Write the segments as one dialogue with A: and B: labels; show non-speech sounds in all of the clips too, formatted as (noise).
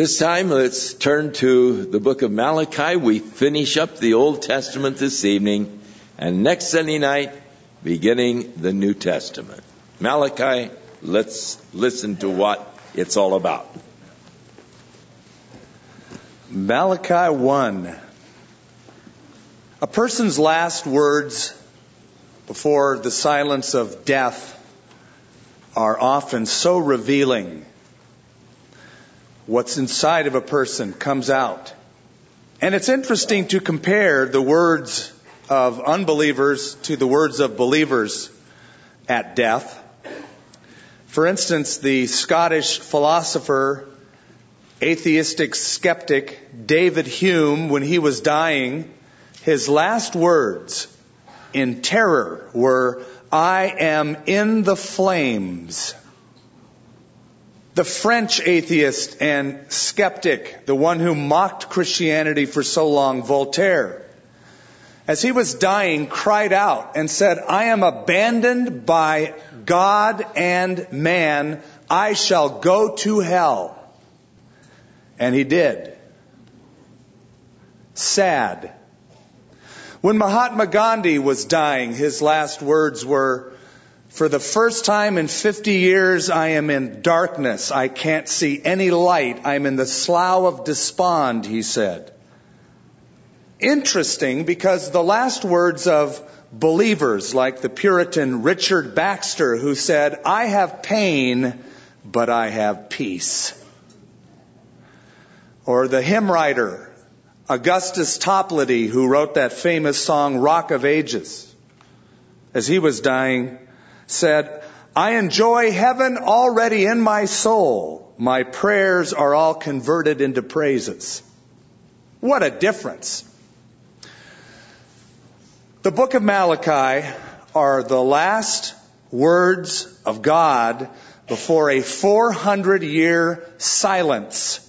A: This time, let's turn to the book of Malachi. We finish up the Old Testament this evening, and next Sunday night, beginning the New Testament. Malachi, let's listen to what it's all about.
B: Malachi 1. A person's last words before the silence of death are often so revealing what's inside of a person comes out. And it's interesting to compare the words of unbelievers to the words of believers at death. For instance, the Scottish philosopher, atheistic skeptic David Hume, when he was dying, his last words in terror were, I am in the flames the French atheist and skeptic, the one who mocked Christianity for so long, Voltaire, as he was dying, cried out and said, I am abandoned by God and man. I shall go to hell. And he did. Sad. When Mahatma Gandhi was dying, his last words were, for the first time in 50 years, I am in darkness. I can't see any light. I'm in the slough of despond, he said. Interesting because the last words of believers like the Puritan Richard Baxter who said, I have pain, but I have peace. Or the hymn writer, Augustus Toplady, who wrote that famous song, Rock of Ages. As he was dying, said, I enjoy heaven already in my soul. My prayers are all converted into praises. What a difference. The book of Malachi are the last words of God before a 400 year silence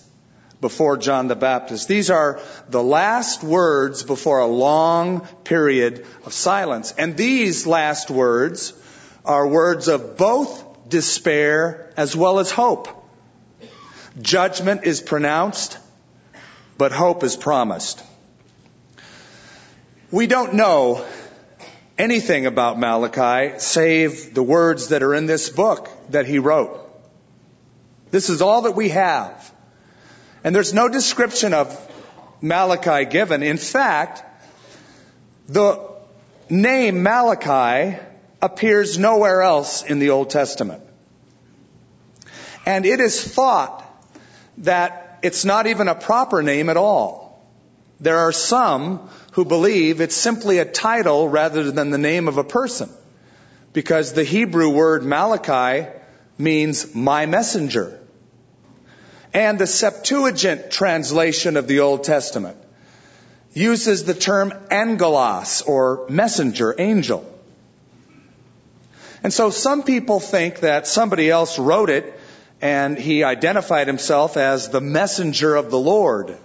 B: before John the Baptist. These are the last words before a long period of silence. And these last words are words of both despair as well as hope. Judgment is pronounced, but hope is promised. We don't know anything about Malachi save the words that are in this book that he wrote. This is all that we have. And there's no description of Malachi given. In fact, the name Malachi appears nowhere else in the Old Testament. And it is thought that it's not even a proper name at all. There are some who believe it's simply a title rather than the name of a person. Because the Hebrew word Malachi means my messenger. And the Septuagint translation of the Old Testament uses the term angelos or messenger, angel. And so some people think that somebody else wrote it and he identified himself as the messenger of the Lord.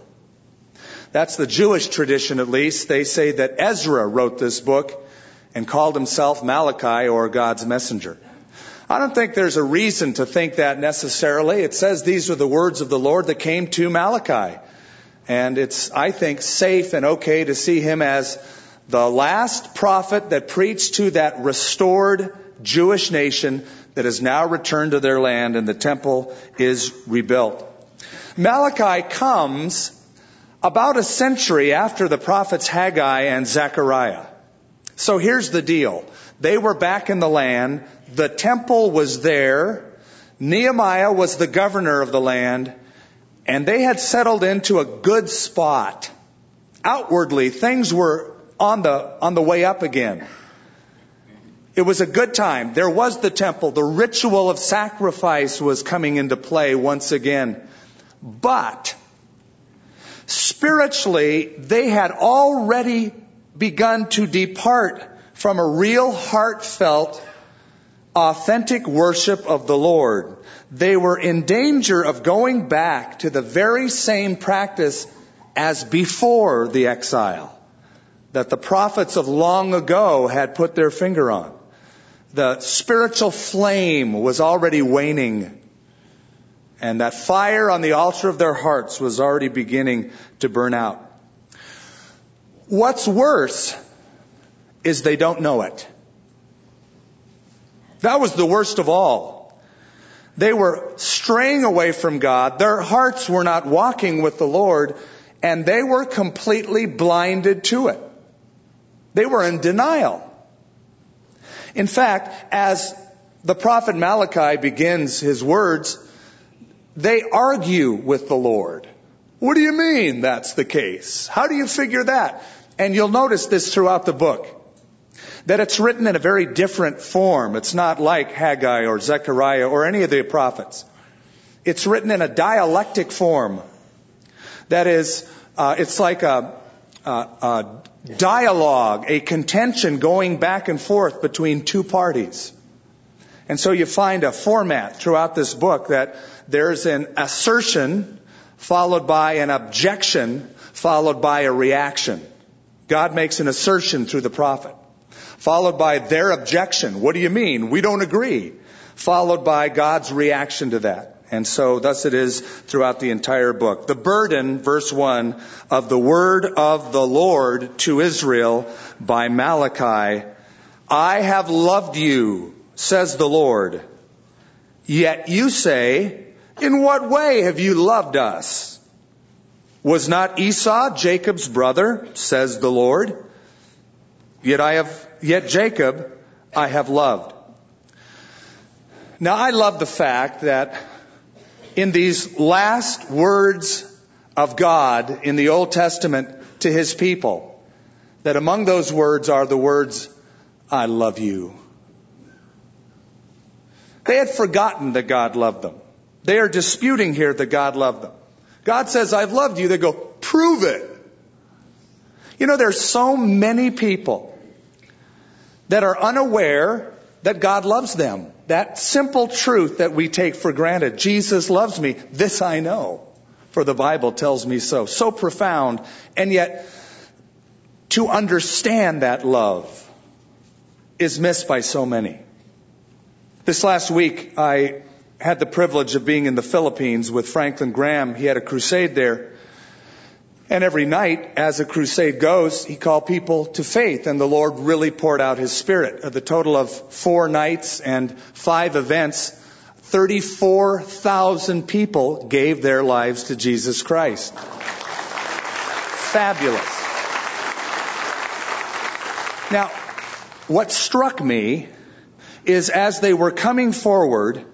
B: That's the Jewish tradition at least. They say that Ezra wrote this book and called himself Malachi or God's messenger. I don't think there's a reason to think that necessarily. It says these are the words of the Lord that came to Malachi. And it's, I think, safe and okay to see him as the last prophet that preached to that restored Jewish nation that has now returned to their land and the temple is rebuilt. Malachi comes about a century after the prophets Haggai and Zechariah. So here's the deal. They were back in the land. The temple was there. Nehemiah was the governor of the land and they had settled into a good spot. Outwardly, things were on the, on the way up again. It was a good time. There was the temple. The ritual of sacrifice was coming into play once again. But spiritually, they had already begun to depart from a real heartfelt, authentic worship of the Lord. They were in danger of going back to the very same practice as before the exile that the prophets of long ago had put their finger on. The spiritual flame was already waning. And that fire on the altar of their hearts was already beginning to burn out. What's worse is they don't know it. That was the worst of all. They were straying away from God. Their hearts were not walking with the Lord and they were completely blinded to it. They were in denial. In fact, as the prophet Malachi begins his words, they argue with the Lord. What do you mean that's the case? How do you figure that? And you'll notice this throughout the book. That it's written in a very different form. It's not like Haggai or Zechariah or any of the prophets. It's written in a dialectic form. That is, uh, it's like a, a, a dialogue, a contention going back and forth between two parties. And so you find a format throughout this book that there's an assertion followed by an objection followed by a reaction. God makes an assertion through the prophet, followed by their objection. What do you mean? We don't agree. Followed by God's reaction to that. And so thus it is throughout the entire book. The burden, verse 1, of the word of the Lord to Israel by Malachi, I have loved you, says the Lord. Yet you say, in what way have you loved us? Was not Esau Jacob's brother, says the Lord? Yet I have, yet Jacob I have loved. Now I love the fact that in these last words of God in the Old Testament to his people, that among those words are the words, I love you. They had forgotten that God loved them. They are disputing here that God loved them. God says, I've loved you. They go, prove it. You know, there's so many people that are unaware that God loves them. That simple truth that we take for granted. Jesus loves me. This I know. For the Bible tells me so. So profound. And yet, to understand that love is missed by so many. This last week, I had the privilege of being in the Philippines with Franklin Graham. He had a crusade there. And every night, as a crusade goes, he called people to faith, and the Lord really poured out his Spirit. The total of four nights and five events, 34,000 people gave their lives to Jesus Christ. Fabulous. Now, what struck me is as they were coming forward,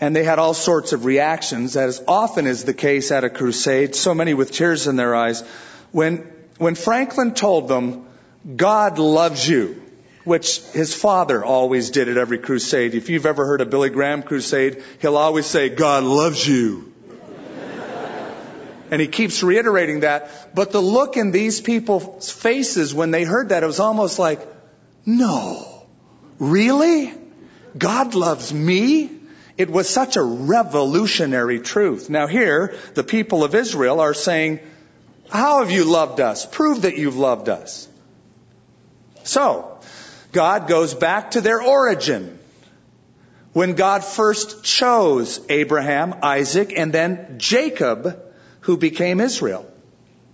B: and they had all sorts of reactions, as often is the case at a crusade, so many with tears in their eyes. When, when Franklin told them, God loves you, which his father always did at every crusade. If you've ever heard a Billy Graham crusade, he'll always say, God loves you. (laughs) and he keeps reiterating that. But the look in these people's faces when they heard that, it was almost like, no, really? God loves me? It was such a revolutionary truth. Now here, the people of Israel are saying, how have you loved us? Prove that you've loved us. So, God goes back to their origin. When God first chose Abraham, Isaac, and then Jacob, who became Israel.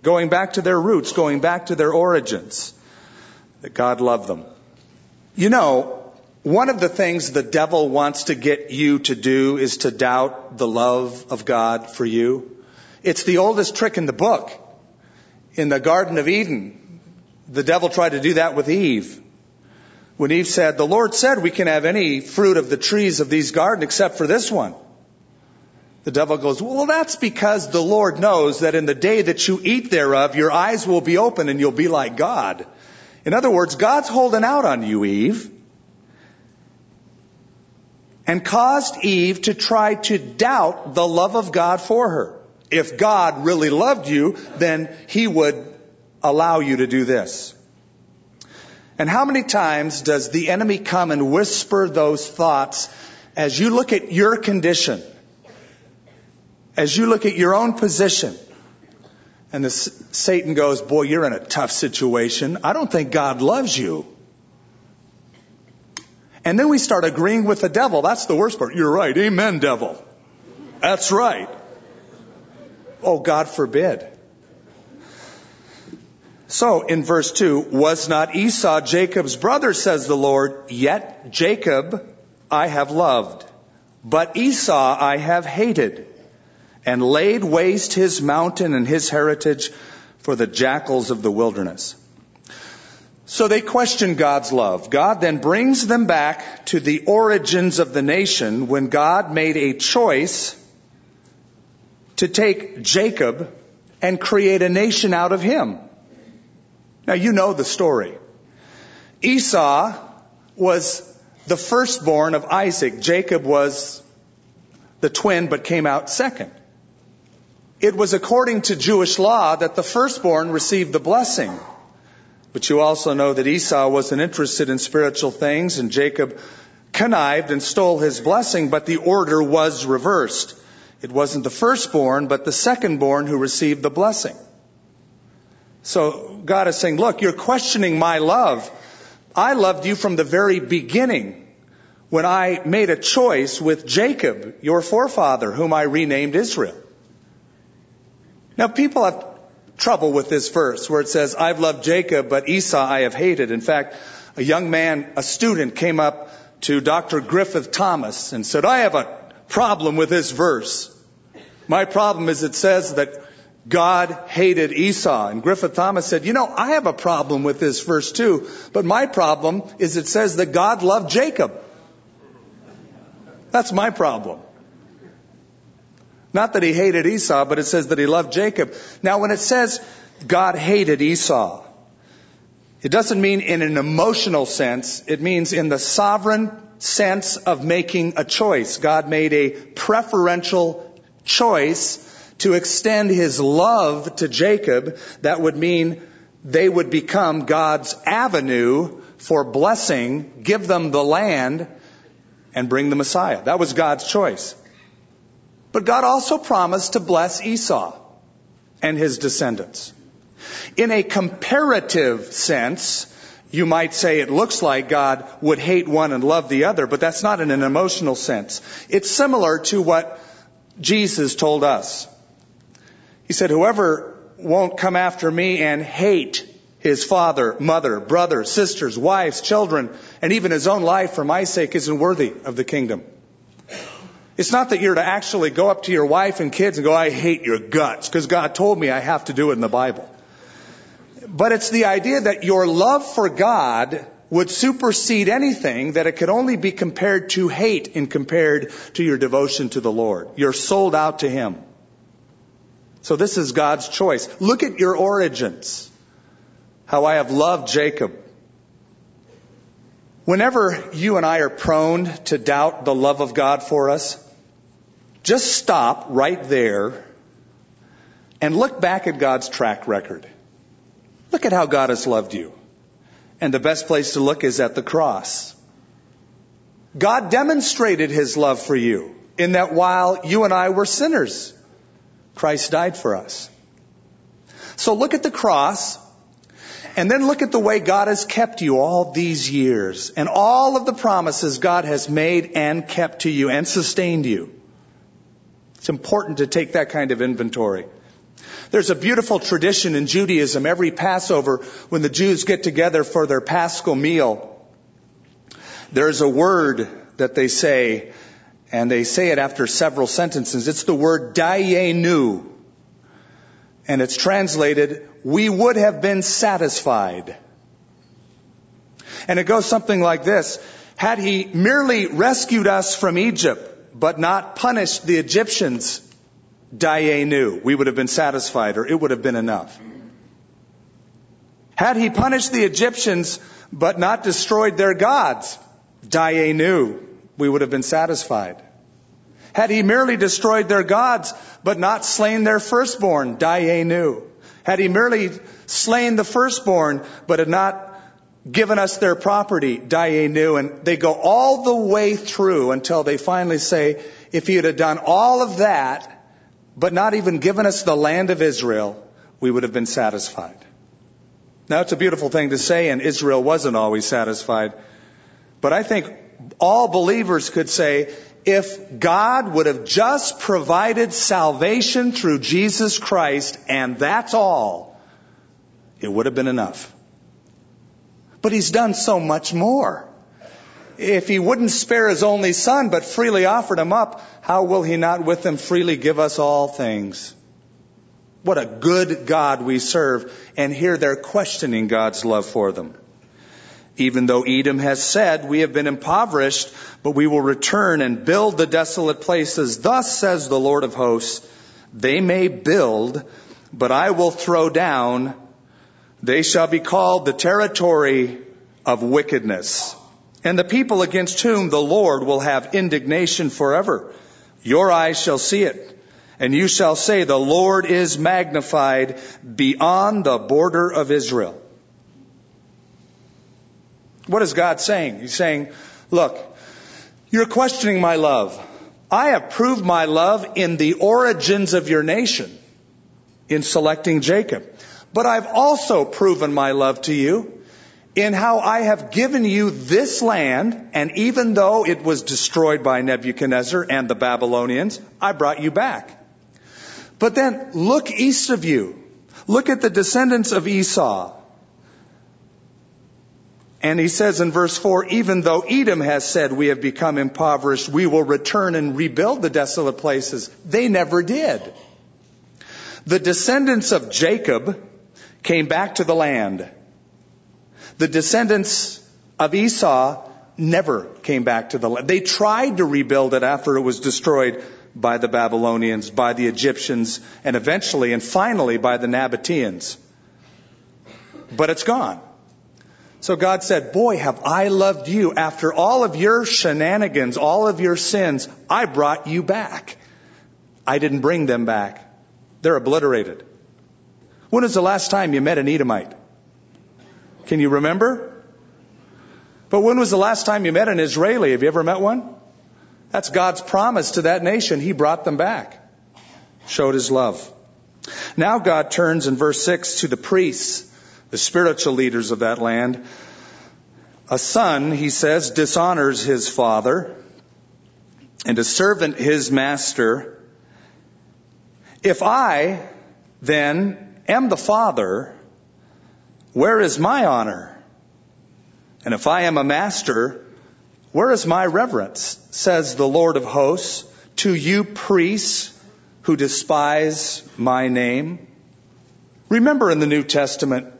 B: Going back to their roots, going back to their origins. That God loved them. You know, one of the things the devil wants to get you to do is to doubt the love of God for you. It's the oldest trick in the book. In the Garden of Eden, the devil tried to do that with Eve. When Eve said, the Lord said we can have any fruit of the trees of these gardens except for this one. The devil goes, well, that's because the Lord knows that in the day that you eat thereof, your eyes will be open and you'll be like God. In other words, God's holding out on you, Eve and caused Eve to try to doubt the love of God for her. If God really loved you, then he would allow you to do this. And how many times does the enemy come and whisper those thoughts as you look at your condition, as you look at your own position, and the, Satan goes, boy, you're in a tough situation. I don't think God loves you. And then we start agreeing with the devil. That's the worst part. You're right. Amen, devil. That's right. Oh, God forbid. So in verse 2, was not Esau Jacob's brother, says the Lord, yet Jacob I have loved, but Esau I have hated, and laid waste his mountain and his heritage for the jackals of the wilderness. So they question God's love. God then brings them back to the origins of the nation when God made a choice to take Jacob and create a nation out of him. Now you know the story. Esau was the firstborn of Isaac. Jacob was the twin but came out second. It was according to Jewish law that the firstborn received the blessing. But you also know that Esau wasn't interested in spiritual things and Jacob connived and stole his blessing, but the order was reversed. It wasn't the firstborn, but the secondborn who received the blessing. So God is saying, look, you're questioning my love. I loved you from the very beginning when I made a choice with Jacob, your forefather, whom I renamed Israel. Now people have trouble with this verse where it says, I've loved Jacob, but Esau I have hated. In fact, a young man, a student came up to Dr. Griffith Thomas and said, I have a problem with this verse. My problem is it says that God hated Esau. And Griffith Thomas said, you know, I have a problem with this verse too, but my problem is it says that God loved Jacob. That's my problem. Not that he hated Esau, but it says that he loved Jacob. Now when it says God hated Esau, it doesn't mean in an emotional sense. It means in the sovereign sense of making a choice. God made a preferential choice to extend his love to Jacob. That would mean they would become God's avenue for blessing, give them the land, and bring the Messiah. That was God's choice. But God also promised to bless Esau and his descendants. In a comparative sense, you might say it looks like God would hate one and love the other, but that's not in an emotional sense. It's similar to what Jesus told us. He said, whoever won't come after me and hate his father, mother, brother, sisters, wives, children, and even his own life for my sake isn't worthy of the kingdom. It's not that you're to actually go up to your wife and kids and go, I hate your guts, because God told me I have to do it in the Bible. But it's the idea that your love for God would supersede anything, that it could only be compared to hate and compared to your devotion to the Lord. You're sold out to Him. So this is God's choice. Look at your origins. How I have loved Jacob. Whenever you and I are prone to doubt the love of God for us, just stop right there and look back at God's track record. Look at how God has loved you. And the best place to look is at the cross. God demonstrated his love for you in that while you and I were sinners, Christ died for us. So look at the cross and then look at the way God has kept you all these years and all of the promises God has made and kept to you and sustained you. It's important to take that kind of inventory. There's a beautiful tradition in Judaism. Every Passover, when the Jews get together for their paschal meal, there's a word that they say, and they say it after several sentences. It's the word dayenu. And it's translated, we would have been satisfied. And it goes something like this. Had he merely rescued us from Egypt, but not punished the Egyptians, dayenu, we would have been satisfied, or it would have been enough. Had he punished the Egyptians, but not destroyed their gods, dayenu, we would have been satisfied. Had he merely destroyed their gods, but not slain their firstborn, dayenu. Had he merely slain the firstborn, but had not given us their property, dayenu, and they go all the way through until they finally say, if he had done all of that, but not even given us the land of Israel, we would have been satisfied. Now it's a beautiful thing to say, and Israel wasn't always satisfied. But I think all believers could say, if God would have just provided salvation through Jesus Christ and that's all, it would have been enough. But He's done so much more. If He wouldn't spare His only Son, but freely offered Him up, how will He not with Him freely give us all things? What a good God we serve. And here they're questioning God's love for them. Even though Edom has said, we have been impoverished, but we will return and build the desolate places. Thus says the Lord of hosts, they may build, but I will throw down. They shall be called the territory of wickedness. And the people against whom the Lord will have indignation forever. Your eyes shall see it. And you shall say, the Lord is magnified beyond the border of Israel. What is God saying? He's saying, look, you're questioning my love. I have proved my love in the origins of your nation in selecting Jacob. But I've also proven my love to you in how I have given you this land, and even though it was destroyed by Nebuchadnezzar and the Babylonians, I brought you back. But then look east of you. Look at the descendants of Esau. And he says in verse 4, even though Edom has said we have become impoverished, we will return and rebuild the desolate places. They never did. The descendants of Jacob came back to the land. The descendants of Esau never came back to the land. They tried to rebuild it after it was destroyed by the Babylonians, by the Egyptians, and eventually and finally by the Nabateans. But it's gone. So God said, Boy, have I loved you. After all of your shenanigans, all of your sins, I brought you back. I didn't bring them back. They're obliterated. When was the last time you met an Edomite? Can you remember? But when was the last time you met an Israeli? Have you ever met one? That's God's promise to that nation. He brought them back. Showed his love. Now God turns in verse 6 to the priests the spiritual leaders of that land. A son, he says, dishonors his father, and a servant his master. If I, then, am the father, where is my honor? And if I am a master, where is my reverence? Says the Lord of hosts to you priests who despise my name. Remember in the New Testament,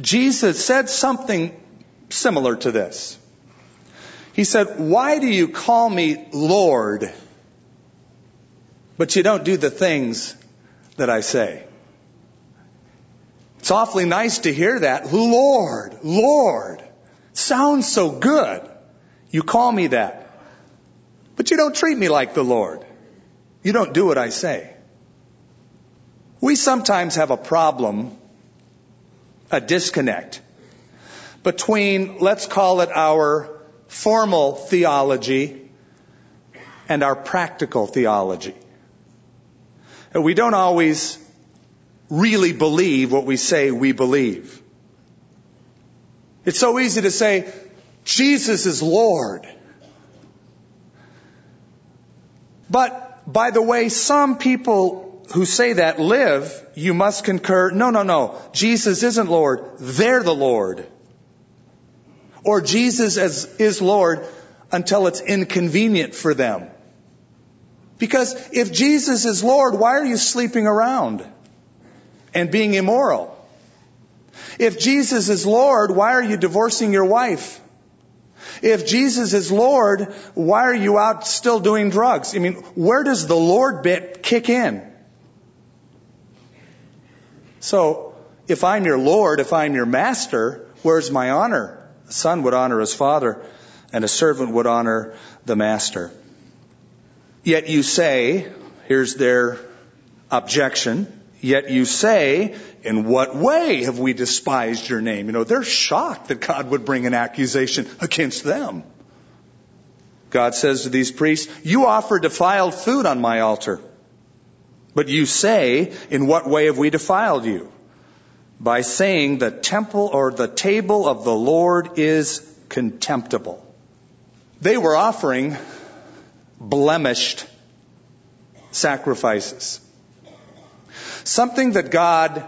B: Jesus said something similar to this. He said, Why do you call me Lord, but you don't do the things that I say? It's awfully nice to hear that. Lord, Lord. Sounds so good. You call me that. But you don't treat me like the Lord. You don't do what I say. We sometimes have a problem a disconnect between, let's call it our formal theology and our practical theology. We don't always really believe what we say we believe. It's so easy to say, Jesus is Lord. But by the way some people who say that live, you must concur, no, no, no, Jesus isn't Lord, they're the Lord. Or Jesus as, is Lord until it's inconvenient for them. Because if Jesus is Lord, why are you sleeping around and being immoral? If Jesus is Lord, why are you divorcing your wife? If Jesus is Lord, why are you out still doing drugs? I mean, where does the Lord bit kick in? So, if I'm your Lord, if I'm your master, where's my honor? A son would honor his father, and a servant would honor the master. Yet you say, here's their objection, yet you say, in what way have we despised your name? You know, they're shocked that God would bring an accusation against them. God says to these priests, you offer defiled food on my altar. But you say, in what way have we defiled you? By saying the temple or the table of the Lord is contemptible. They were offering blemished sacrifices. Something that God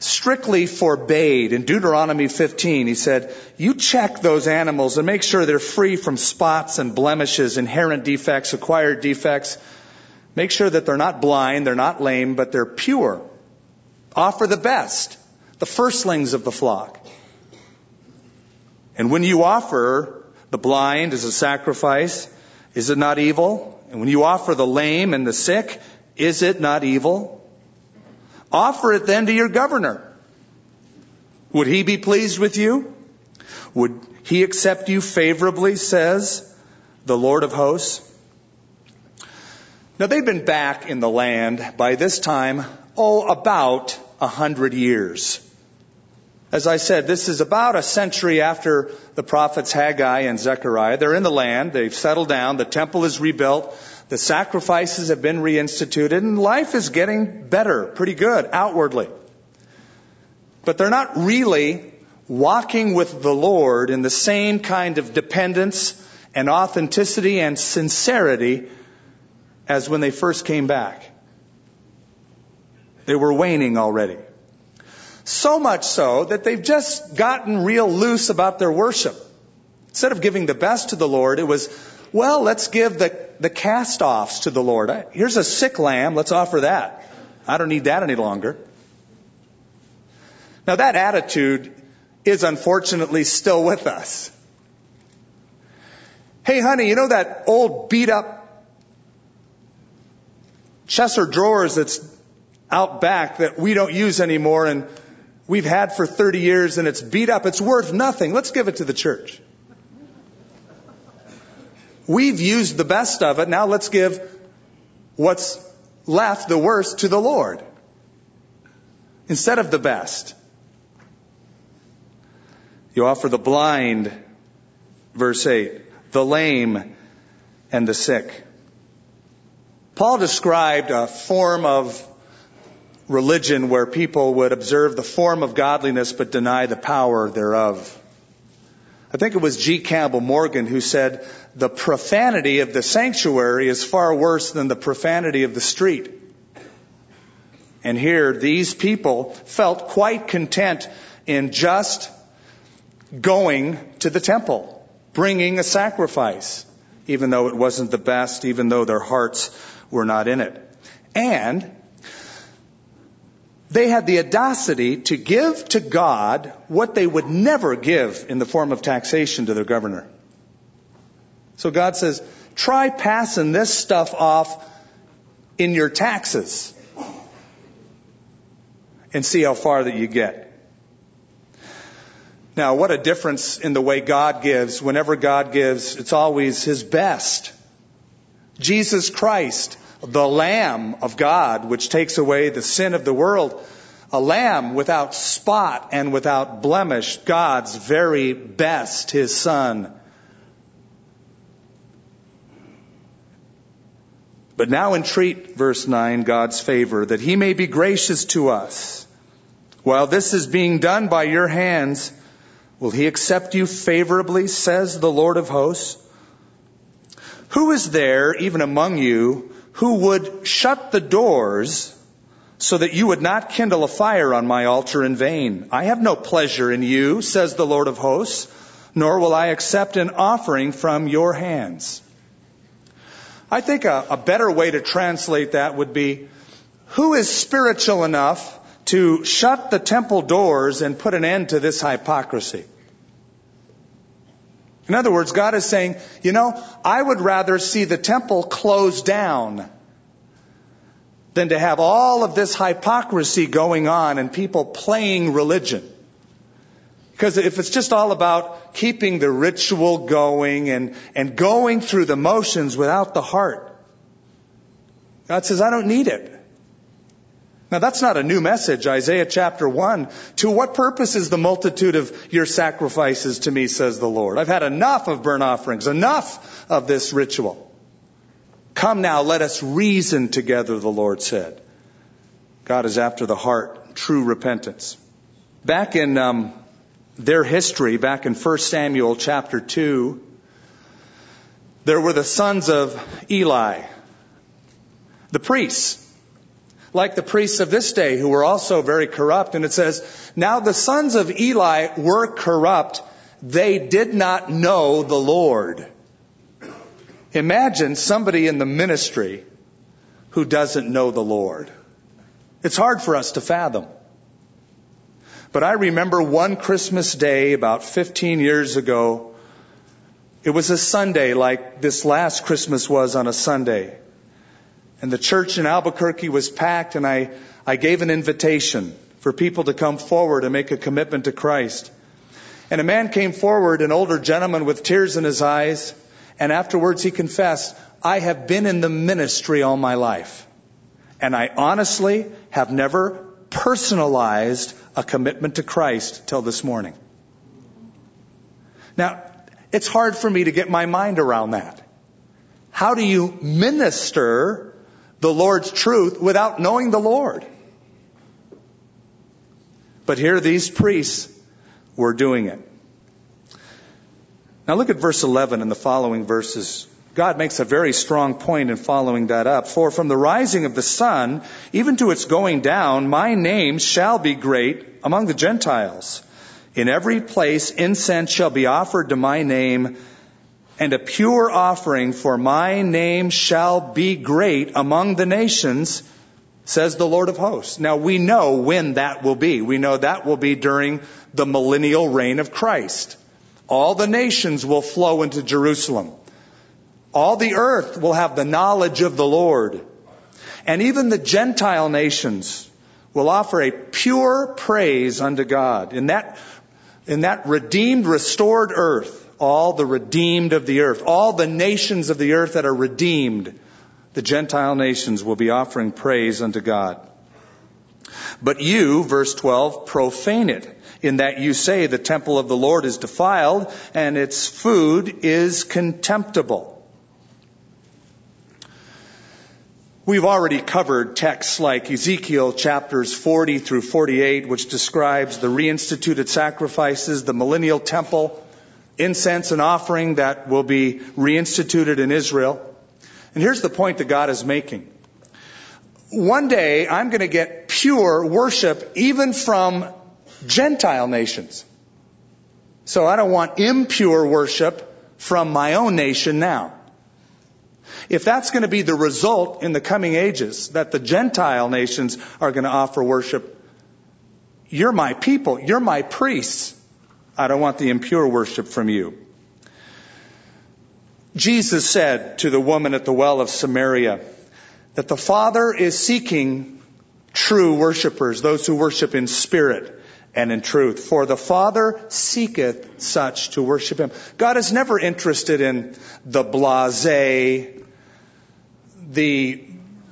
B: strictly forbade in Deuteronomy 15. He said, you check those animals and make sure they're free from spots and blemishes, inherent defects, acquired defects. Make sure that they're not blind, they're not lame, but they're pure. Offer the best, the firstlings of the flock. And when you offer the blind as a sacrifice, is it not evil? And when you offer the lame and the sick, is it not evil? Offer it then to your governor. Would he be pleased with you? Would he accept you favorably, says the Lord of hosts? Now they've been back in the land by this time, oh, about a hundred years. As I said, this is about a century after the prophets Haggai and Zechariah. They're in the land. They've settled down. The temple is rebuilt. The sacrifices have been reinstituted and life is getting better, pretty good outwardly. But they're not really walking with the Lord in the same kind of dependence and authenticity and sincerity as when they first came back. They were waning already. So much so that they've just gotten real loose about their worship. Instead of giving the best to the Lord, it was well, let's give the, the cast offs to the Lord. Here's a sick lamb. Let's offer that. I don't need that any longer. Now that attitude is unfortunately still with us. Hey honey, you know that old beat up chest of drawers that's out back that we don't use anymore and we've had for 30 years and it's beat up. It's worth nothing. Let's give it to the church. We've used the best of it. Now let's give what's left, the worst, to the Lord instead of the best. You offer the blind, verse 8, the lame, and the sick. Paul described a form of religion where people would observe the form of godliness but deny the power thereof. I think it was G. Campbell Morgan who said, the profanity of the sanctuary is far worse than the profanity of the street. And here, these people felt quite content in just going to the temple, bringing a sacrifice, even though it wasn't the best, even though their hearts were not in it. And they had the audacity to give to God what they would never give in the form of taxation to their governor. So God says, try passing this stuff off in your taxes and see how far that you get. Now, what a difference in the way God gives. Whenever God gives, it's always His best. Jesus Christ the Lamb of God, which takes away the sin of the world, a lamb without spot and without blemish, God's very best, His Son. But now entreat, verse 9, God's favor, that He may be gracious to us. While this is being done by your hands, will He accept you favorably, says the Lord of hosts? Who is there, even among you, who would shut the doors so that you would not kindle a fire on my altar in vain. I have no pleasure in you, says the Lord of hosts, nor will I accept an offering from your hands. I think a, a better way to translate that would be, who is spiritual enough to shut the temple doors and put an end to this hypocrisy? In other words, God is saying, you know, I would rather see the temple closed down than to have all of this hypocrisy going on and people playing religion. Because if it's just all about keeping the ritual going and, and going through the motions without the heart, God says, I don't need it. Now that's not a new message, Isaiah chapter 1. To what purpose is the multitude of your sacrifices to me, says the Lord? I've had enough of burnt offerings, enough of this ritual. Come now, let us reason together, the Lord said. God is after the heart, true repentance. Back in um, their history, back in 1 Samuel chapter 2, There were the sons of Eli, the priests, like the priests of this day who were also very corrupt. And it says, Now the sons of Eli were corrupt. They did not know the Lord. Imagine somebody in the ministry who doesn't know the Lord. It's hard for us to fathom. But I remember one Christmas day about 15 years ago. It was a Sunday like this last Christmas was on a Sunday. And the church in Albuquerque was packed and I, I gave an invitation for people to come forward and make a commitment to Christ. And a man came forward, an older gentleman with tears in his eyes, and afterwards he confessed, I have been in the ministry all my life. And I honestly have never personalized a commitment to Christ till this morning. Now, it's hard for me to get my mind around that. How do you minister the Lord's truth without knowing the Lord? But here these priests were doing it. Now look at verse 11 and the following verses. God makes a very strong point in following that up. For from the rising of the sun, even to its going down, my name shall be great among the Gentiles. In every place incense shall be offered to my name, and a pure offering for my name shall be great among the nations, says the Lord of hosts. Now we know when that will be. We know that will be during the millennial reign of Christ. All the nations will flow into Jerusalem. All the earth will have the knowledge of the Lord. And even the Gentile nations will offer a pure praise unto God. In that, in that redeemed, restored earth, all the redeemed of the earth, all the nations of the earth that are redeemed, the Gentile nations will be offering praise unto God. But you, verse 12, profane it, in that you say the temple of the Lord is defiled and its food is contemptible. We've already covered texts like Ezekiel chapters 40 through 48, which describes the reinstituted sacrifices, the millennial temple, incense and offering that will be reinstituted in Israel. And here's the point that God is making. One day I'm going to get pure worship even from Gentile nations. So I don't want impure worship from my own nation now. If that's going to be the result in the coming ages, that the Gentile nations are going to offer worship, you're my people, you're my priests. I don't want the impure worship from you. Jesus said to the woman at the well of Samaria that the Father is seeking true worshipers, those who worship in spirit and in truth. For the Father seeketh such to worship Him. God is never interested in the blase, the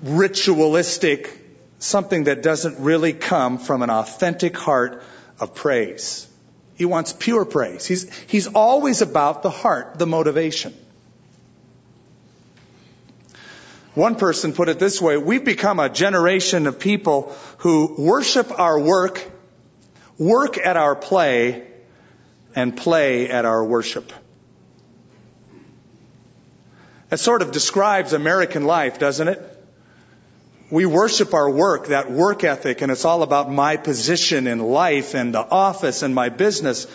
B: ritualistic, something that doesn't really come from an authentic heart of praise. He wants pure praise. He's, he's always about the heart, the motivation. One person put it this way, we've become a generation of people who worship our work, work at our play, and play at our worship. That sort of describes American life, doesn't it? We worship our work, that work ethic, and it's all about my position in life and the office and my business.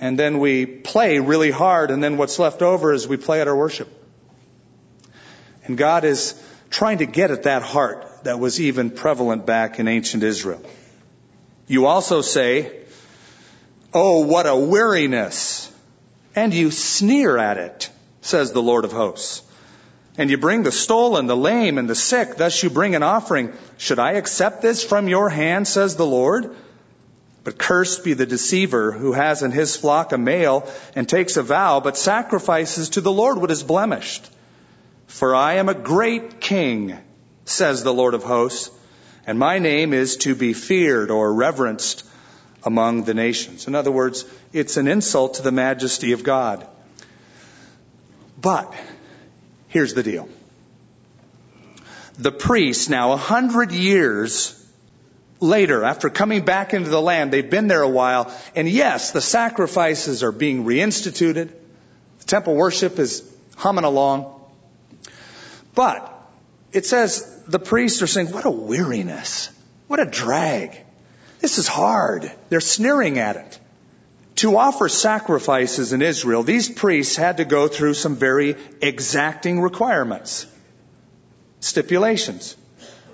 B: And then we play really hard, and then what's left over is we play at our worship. And God is trying to get at that heart that was even prevalent back in ancient Israel. You also say, Oh, what a weariness! And you sneer at it says the Lord of hosts. And you bring the stolen, the lame, and the sick, thus you bring an offering. Should I accept this from your hand, says the Lord? But cursed be the deceiver who has in his flock a male and takes a vow, but sacrifices to the Lord what is blemished. For I am a great king, says the Lord of hosts, and my name is to be feared or reverenced among the nations. In other words, it's an insult to the majesty of God. But here's the deal. The priests, now a hundred years later, after coming back into the land, they've been there a while, and yes, the sacrifices are being reinstituted. The temple worship is humming along. But it says the priests are saying, what a weariness. What a drag. This is hard. They're sneering at it. To offer sacrifices in Israel, these priests had to go through some very exacting requirements, stipulations.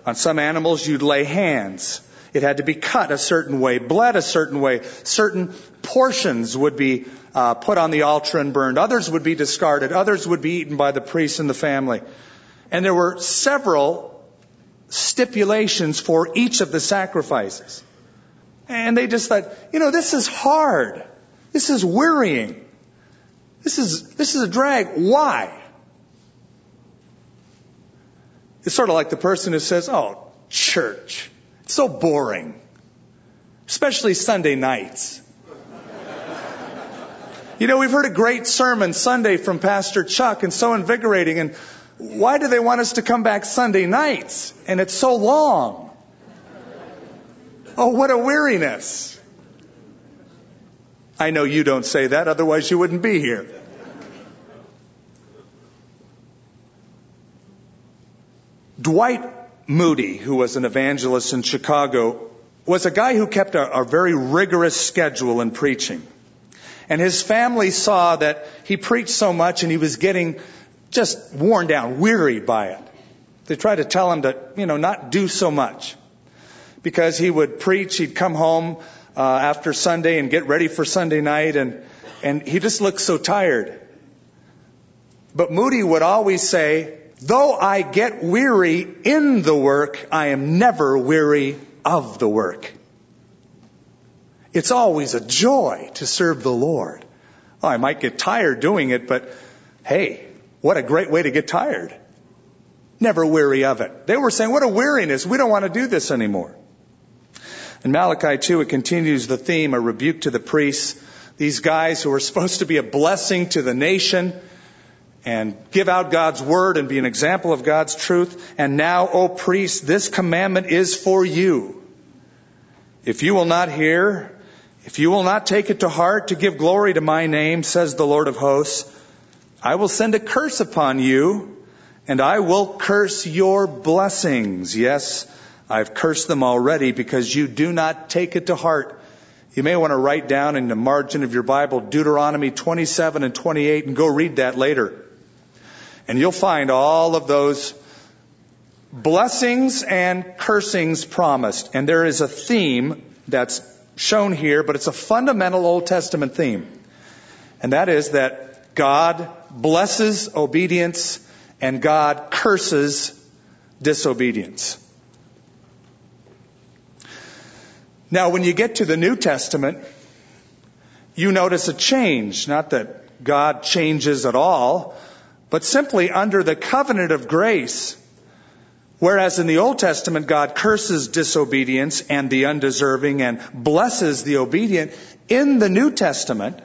B: On some animals, you'd lay hands. It had to be cut a certain way, bled a certain way. Certain portions would be uh, put on the altar and burned. Others would be discarded. Others would be eaten by the priests and the family. And there were several stipulations for each of the sacrifices. And they just thought, you know, this is hard. This is wearying. This is, this is a drag. Why? It's sort of like the person who says, oh, church. It's so boring. Especially Sunday nights. you know, we've heard a great sermon Sunday from Pastor Chuck and so invigorating and why do they want us to come back Sunday nights? And it's so long. Oh, what a weariness. I know you don't say that, otherwise you wouldn't be here. Dwight Moody, who was an evangelist in Chicago, was a guy who kept a, a, very rigorous schedule in preaching. And his family saw that he preached so much and he was getting just worn down, wearied by it. They tried to tell him to, you know, not do so much because he would preach. He'd come home uh, after Sunday and get ready for Sunday night, and and he just looked so tired. But Moody would always say, "Though I get weary in the work, I am never weary of the work." It's always a joy to serve the Lord. Oh, I might get tired doing it, but hey, what a great way to get tired. Never weary of it. They were saying, what a weariness. We don't want to do this anymore. In Malachi 2, it continues the theme, a rebuke to the priests. These guys who are supposed to be a blessing to the nation and give out God's word and be an example of God's truth. And now, O priests, this commandment is for you. If you will not hear, if you will not take it to heart to give glory to my name, says the Lord of hosts, I will send a curse upon you and I will curse your blessings. Yes, I've cursed them already because you do not take it to heart. You may want to write down in the margin of your Bible Deuteronomy 27 and 28 and go read that later. And you'll find all of those blessings and cursings promised. And there is a theme that's shown here, but it's a fundamental Old Testament theme. And that is that God blesses obedience and God curses disobedience. Now, when you get to the New Testament, you notice a change. Not that God changes at all, but simply under the covenant of grace. Whereas in the Old Testament, God curses disobedience and the undeserving and blesses the obedient. In the New Testament,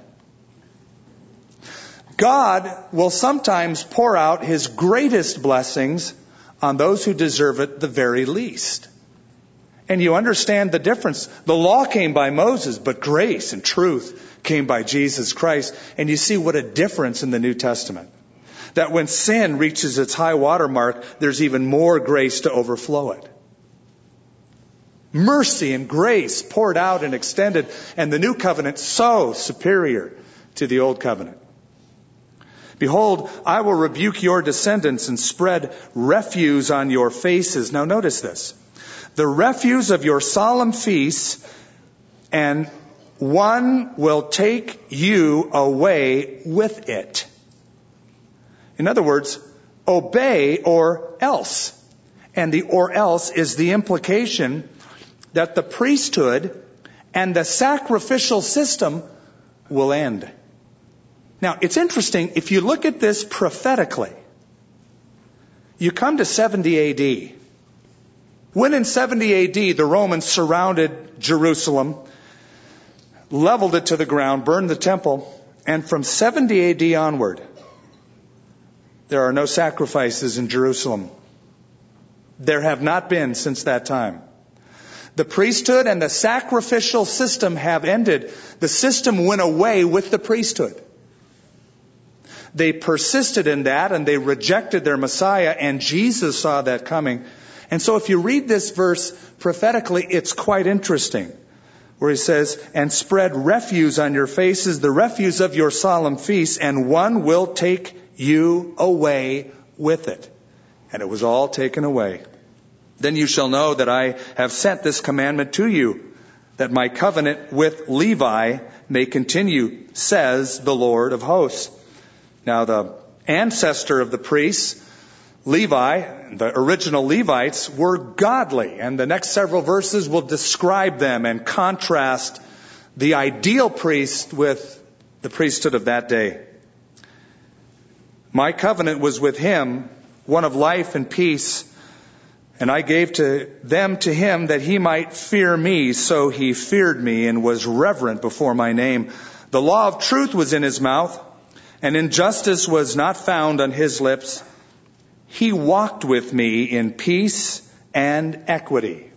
B: God will sometimes pour out His greatest blessings on those who deserve it the very least. And you understand the difference. The law came by Moses, but grace and truth came by Jesus Christ. And you see what a difference in the New Testament. That when sin reaches its high water mark, there's even more grace to overflow it. Mercy and grace poured out and extended, and the new covenant so superior to the old covenant. Behold, I will rebuke your descendants and spread refuse on your faces. Now notice this the refuse of your solemn feasts, and one will take you away with it. In other words, obey or else. And the or else is the implication that the priesthood and the sacrificial system will end. Now, it's interesting, if you look at this prophetically, you come to 70 AD. When in 70 AD the Romans surrounded Jerusalem, leveled it to the ground, burned the temple, and from 70 AD onward, there are no sacrifices in Jerusalem. There have not been since that time. The priesthood and the sacrificial system have ended. The system went away with the priesthood. they persisted in that and they rejected their Messiah and Jesus saw that coming. And so if you read this verse prophetically, it's quite interesting. Where he says, and spread refuse on your faces, the refuse of your solemn feasts, and one will take you away with it. And it was all taken away. Then you shall know that I have sent this commandment to you, that my covenant with Levi may continue, says the Lord of hosts. Now the ancestor of the priests, Levi, the original Levites, were godly, and the next several verses will describe them and contrast the ideal priest with the priesthood of that day. My covenant was with him, one of life and peace, and I gave to them to him that he might fear me, so he feared me and was reverent before my name. The law of truth was in his mouth, and injustice was not found on his lips. He walked with me in peace and equity.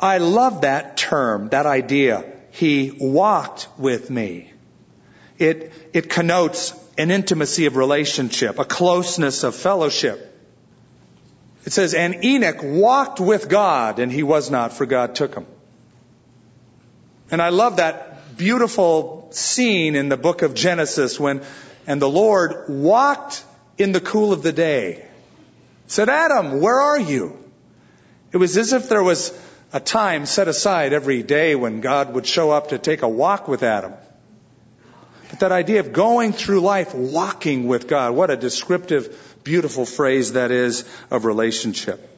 B: I love that term, that idea. He walked with me. It, it connotes an intimacy of relationship, a closeness of fellowship. It says, and Enoch walked with God and he was not for God took him. And I love that beautiful scene in the book of Genesis when, and the Lord walked in the cool of the day. Said, Adam, where are you? It was as if there was a time set aside every day when God would show up to take a walk with Adam. But that idea of going through life walking with God, what a descriptive beautiful phrase that is of relationship.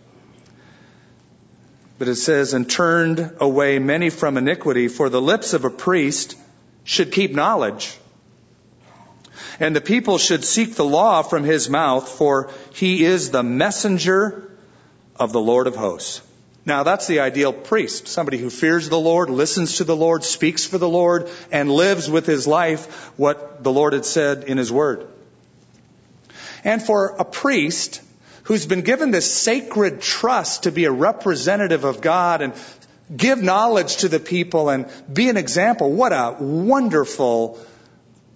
B: But it says, and turned away many from iniquity, for the lips of a priest should keep knowledge. And the people should seek the law from his mouth, for he is the messenger of the Lord of hosts. Now that's the ideal priest. Somebody who fears the Lord, listens to the Lord, speaks for the Lord, and lives with his life what the Lord had said in his word. And for a priest who's been given this sacred trust to be a representative of God and give knowledge to the people and be an example, what a wonderful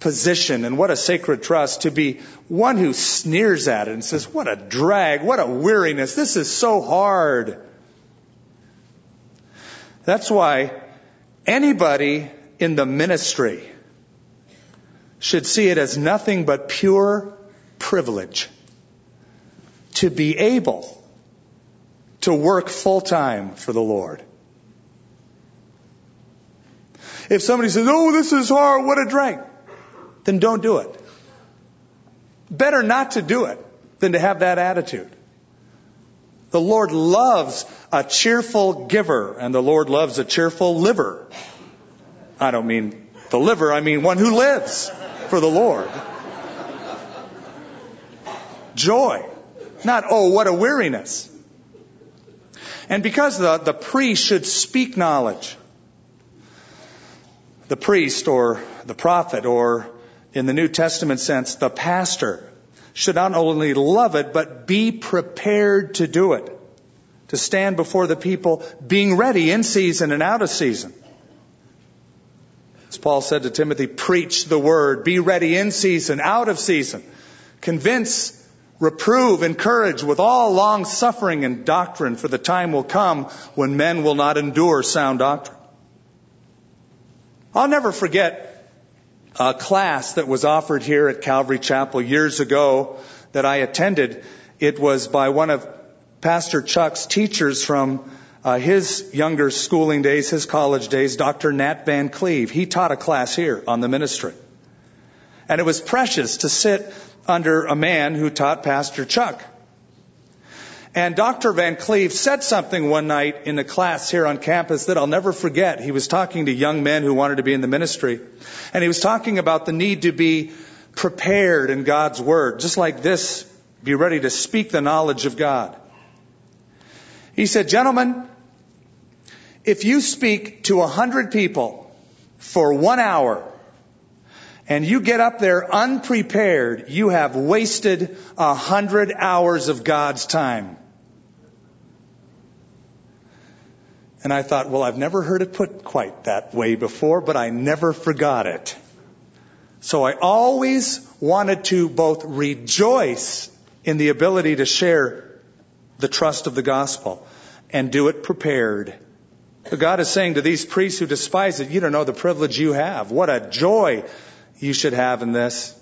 B: position and what a sacred trust to be one who sneers at it and says, what a drag, what a weariness, this is so hard. That's why anybody in the ministry should see it as nothing but pure privilege to be able to work full time for the Lord. If somebody says, oh, this is hard, what a drag, then don't do it. Better not to do it than to have that attitude. The Lord loves a cheerful giver, and the Lord loves a cheerful liver. I don't mean the liver, I mean one who lives for the Lord joy. Not, oh, what a weariness. And because the, the priest should speak knowledge, the priest or the prophet or in the New Testament sense, the pastor should not only love it, but be prepared to do it. To stand before the people being ready in season and out of season. As Paul said to Timothy, preach the word, be ready in season, out of season. Convince Reprove, encourage with all long suffering and doctrine, for the time will come when men will not endure sound doctrine. I'll never forget a class that was offered here at Calvary Chapel years ago that I attended. It was by one of Pastor Chuck's teachers from uh, his younger schooling days, his college days, Dr. Nat Van Cleave. He taught a class here on the ministry. And it was precious to sit under a man who taught Pastor Chuck. And Dr. Van Cleave said something one night in a class here on campus that I'll never forget. He was talking to young men who wanted to be in the ministry. And he was talking about the need to be prepared in God's Word. Just like this, be ready to speak the knowledge of God. He said, gentlemen, if you speak to a hundred people for one hour and you get up there unprepared, you have wasted a hundred hours of God's time. And I thought, well, I've never heard it put quite that way before, but I never forgot it. So I always wanted to both rejoice in the ability to share the trust of the gospel and do it prepared. But God is saying to these priests who despise it, you don't know the privilege you have. What a joy you should have in this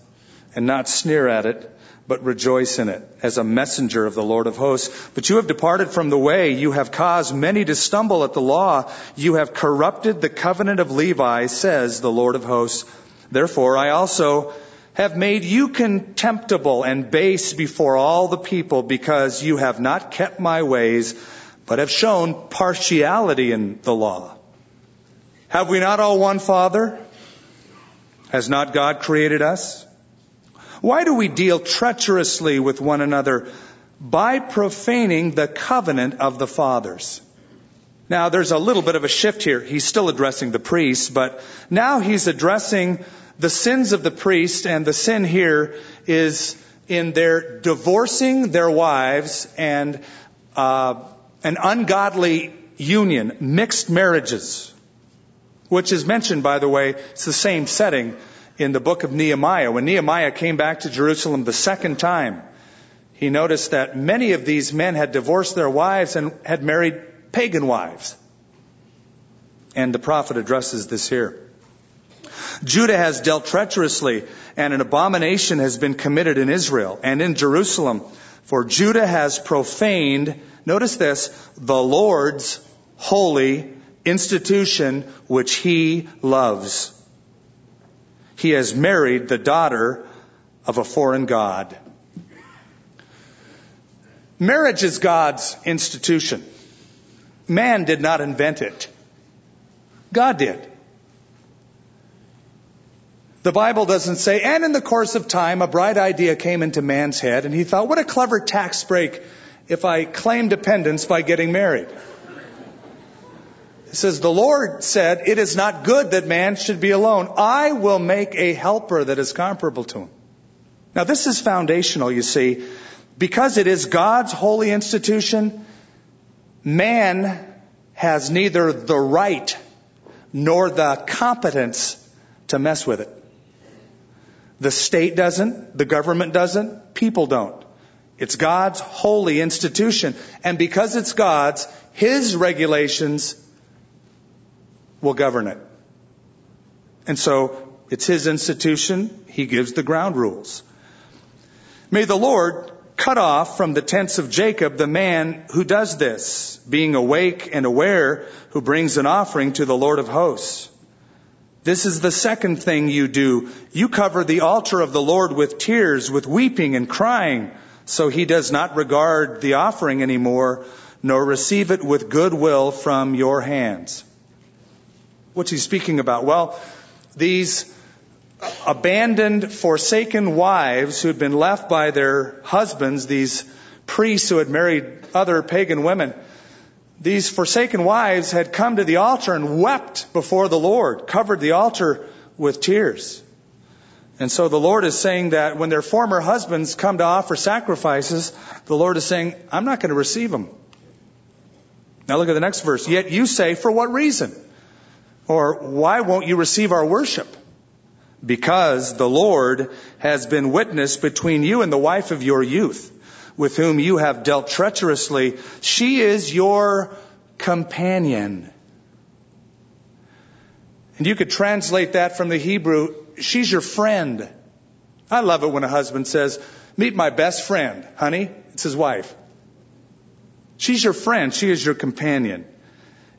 B: and not sneer at it, but rejoice in it as a messenger of the Lord of hosts. But you have departed from the way. You have caused many to stumble at the law. You have corrupted the covenant of Levi, says the Lord of hosts. Therefore, I also have made you contemptible and base before all the people because you have not kept my ways, but have shown partiality in the law. Have we not all one Father? Has not God created us? Why do we deal treacherously with one another by profaning the covenant of the fathers? Now there's a little bit of a shift here. He's still addressing the priests, but now he's addressing the sins of the priest, and the sin here is in their divorcing their wives and uh, an ungodly union, mixed marriages, which is mentioned, by the way, it's the same setting in the book of Nehemiah. When Nehemiah came back to Jerusalem the second time, he noticed that many of these men had divorced their wives and had married pagan wives. And the prophet addresses this here. Judah has dealt treacherously, and an abomination has been committed in Israel and in Jerusalem. For Judah has profaned, notice this, the Lord's holy institution which he loves. He has married the daughter of a foreign God. Marriage is God's institution. Man did not invent it. God did. The Bible doesn't say, and in the course of time, a bright idea came into man's head, and he thought, what a clever tax break if I claim dependence by getting married. It says, the Lord said, it is not good that man should be alone. I will make a helper that is comparable to him. Now this is foundational, you see. Because it is God's holy institution, man has neither the right nor the competence to mess with it. The state doesn't, the government doesn't, people don't. It's God's holy institution. And because it's God's, His regulations will govern it. And so it's His institution. He gives the ground rules. May the Lord cut off from the tents of Jacob the man who does this, being awake and aware, who brings an offering to the Lord of hosts. This is the second thing you do. You cover the altar of the Lord with tears, with weeping and crying, so he does not regard the offering anymore, nor receive it with goodwill from your hands. What's he speaking about? Well, these abandoned, forsaken wives who had been left by their husbands, these priests who had married other pagan women, these forsaken wives had come to the altar and wept before the Lord, covered the altar with tears. And so the Lord is saying that when their former husbands come to offer sacrifices, the Lord is saying, I'm not going to receive them. Now look at the next verse. Yet you say, for what reason? Or why won't you receive our worship? Because the Lord has been witness between you and the wife of your youth with whom you have dealt treacherously. She is your companion. And you could translate that from the Hebrew, she's your friend. I love it when a husband says, meet my best friend, honey. It's his wife. She's your friend. She is your companion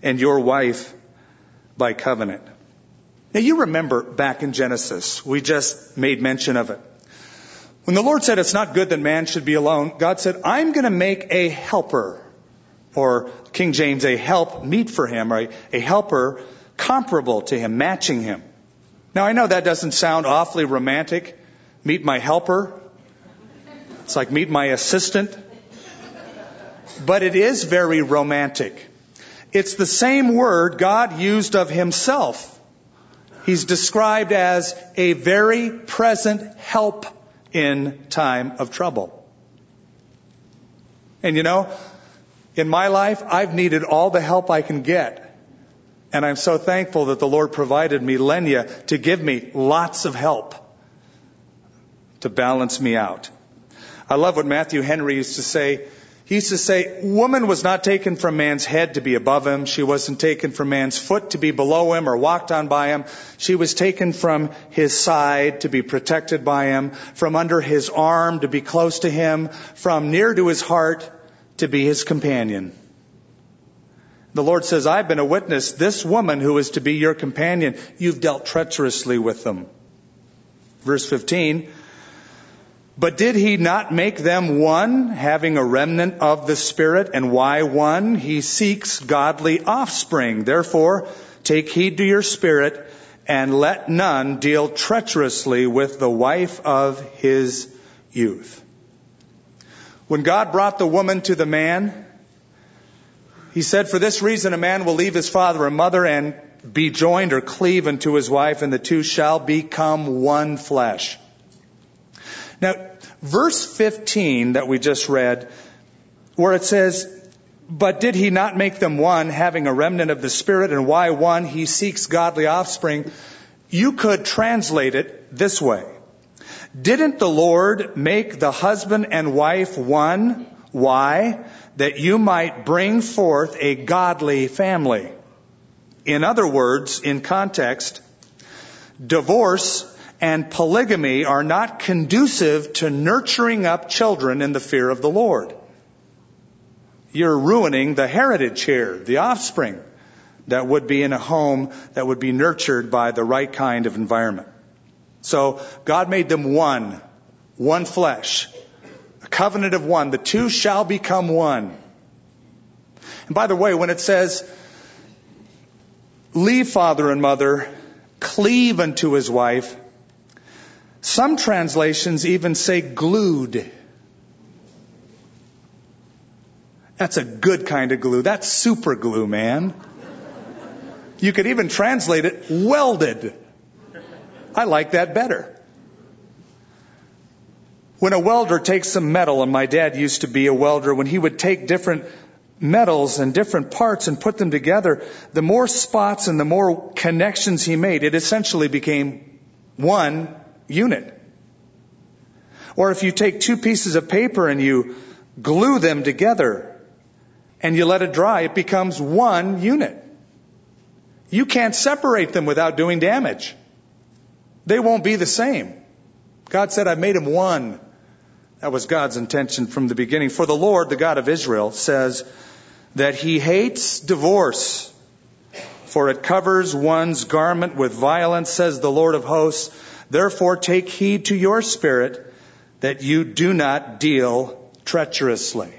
B: and your wife by covenant. Now you remember back in Genesis, we just made mention of it. When the Lord said it's not good that man should be alone, God said, I'm going to make a helper, or King James, a help meet for him, or a helper comparable to him, matching him. Now I know that doesn't sound awfully romantic. Meet my helper. It's like meet my assistant. But it is very romantic. It's the same word God used of himself. He's described as a very present help in time of trouble. And you know, in my life, I've needed all the help I can get. And I'm so thankful that the Lord provided me Lenya to give me lots of help. to balance me out. I love what Matthew Henry used to say. He used to say, woman was not taken from man's head to be above him. She wasn't taken from man's foot to be below him or walked on by him. She was taken from his side to be protected by him, from under his arm to be close to him, from near to his heart to be his companion. The Lord says, I've been a witness. This woman who is to be your companion, you've dealt treacherously with them. Verse 15, but did he not make them one, having a remnant of the Spirit? And why one? He seeks godly offspring. Therefore, take heed to your spirit, and let none deal treacherously with the wife of his youth. When God brought the woman to the man, he said, For this reason a man will leave his father and mother and be joined or cleave unto his wife, and the two shall become one flesh. Now, verse 15 that we just read, where it says, But did he not make them one, having a remnant of the Spirit, and why one? He seeks godly offspring. You could translate it this way. Didn't the Lord make the husband and wife one? Why? That you might bring forth a godly family. In other words, in context, divorce and polygamy are not conducive to nurturing up children in the fear of the Lord. You're ruining the heritage here, the offspring that would be in a home that would be nurtured by the right kind of environment. So God made them one, one flesh, a covenant of one. The two shall become one. And by the way, when it says, leave father and mother, cleave unto his wife, some translations even say glued. That's a good kind of glue. That's super glue, man. You could even translate it welded. I like that better. When a welder takes some metal, and my dad used to be a welder, when he would take different metals and different parts and put them together, the more spots and the more connections he made, it essentially became one unit. Or if you take two pieces of paper and you glue them together and you let it dry, it becomes one unit. You can't separate them without doing damage. They won't be the same. God said, I made them one. That was God's intention from the beginning. For the Lord, the God of Israel, says that he hates divorce, for it covers one's garment with violence, says the Lord of hosts. Therefore, take heed to your spirit that you do not deal treacherously.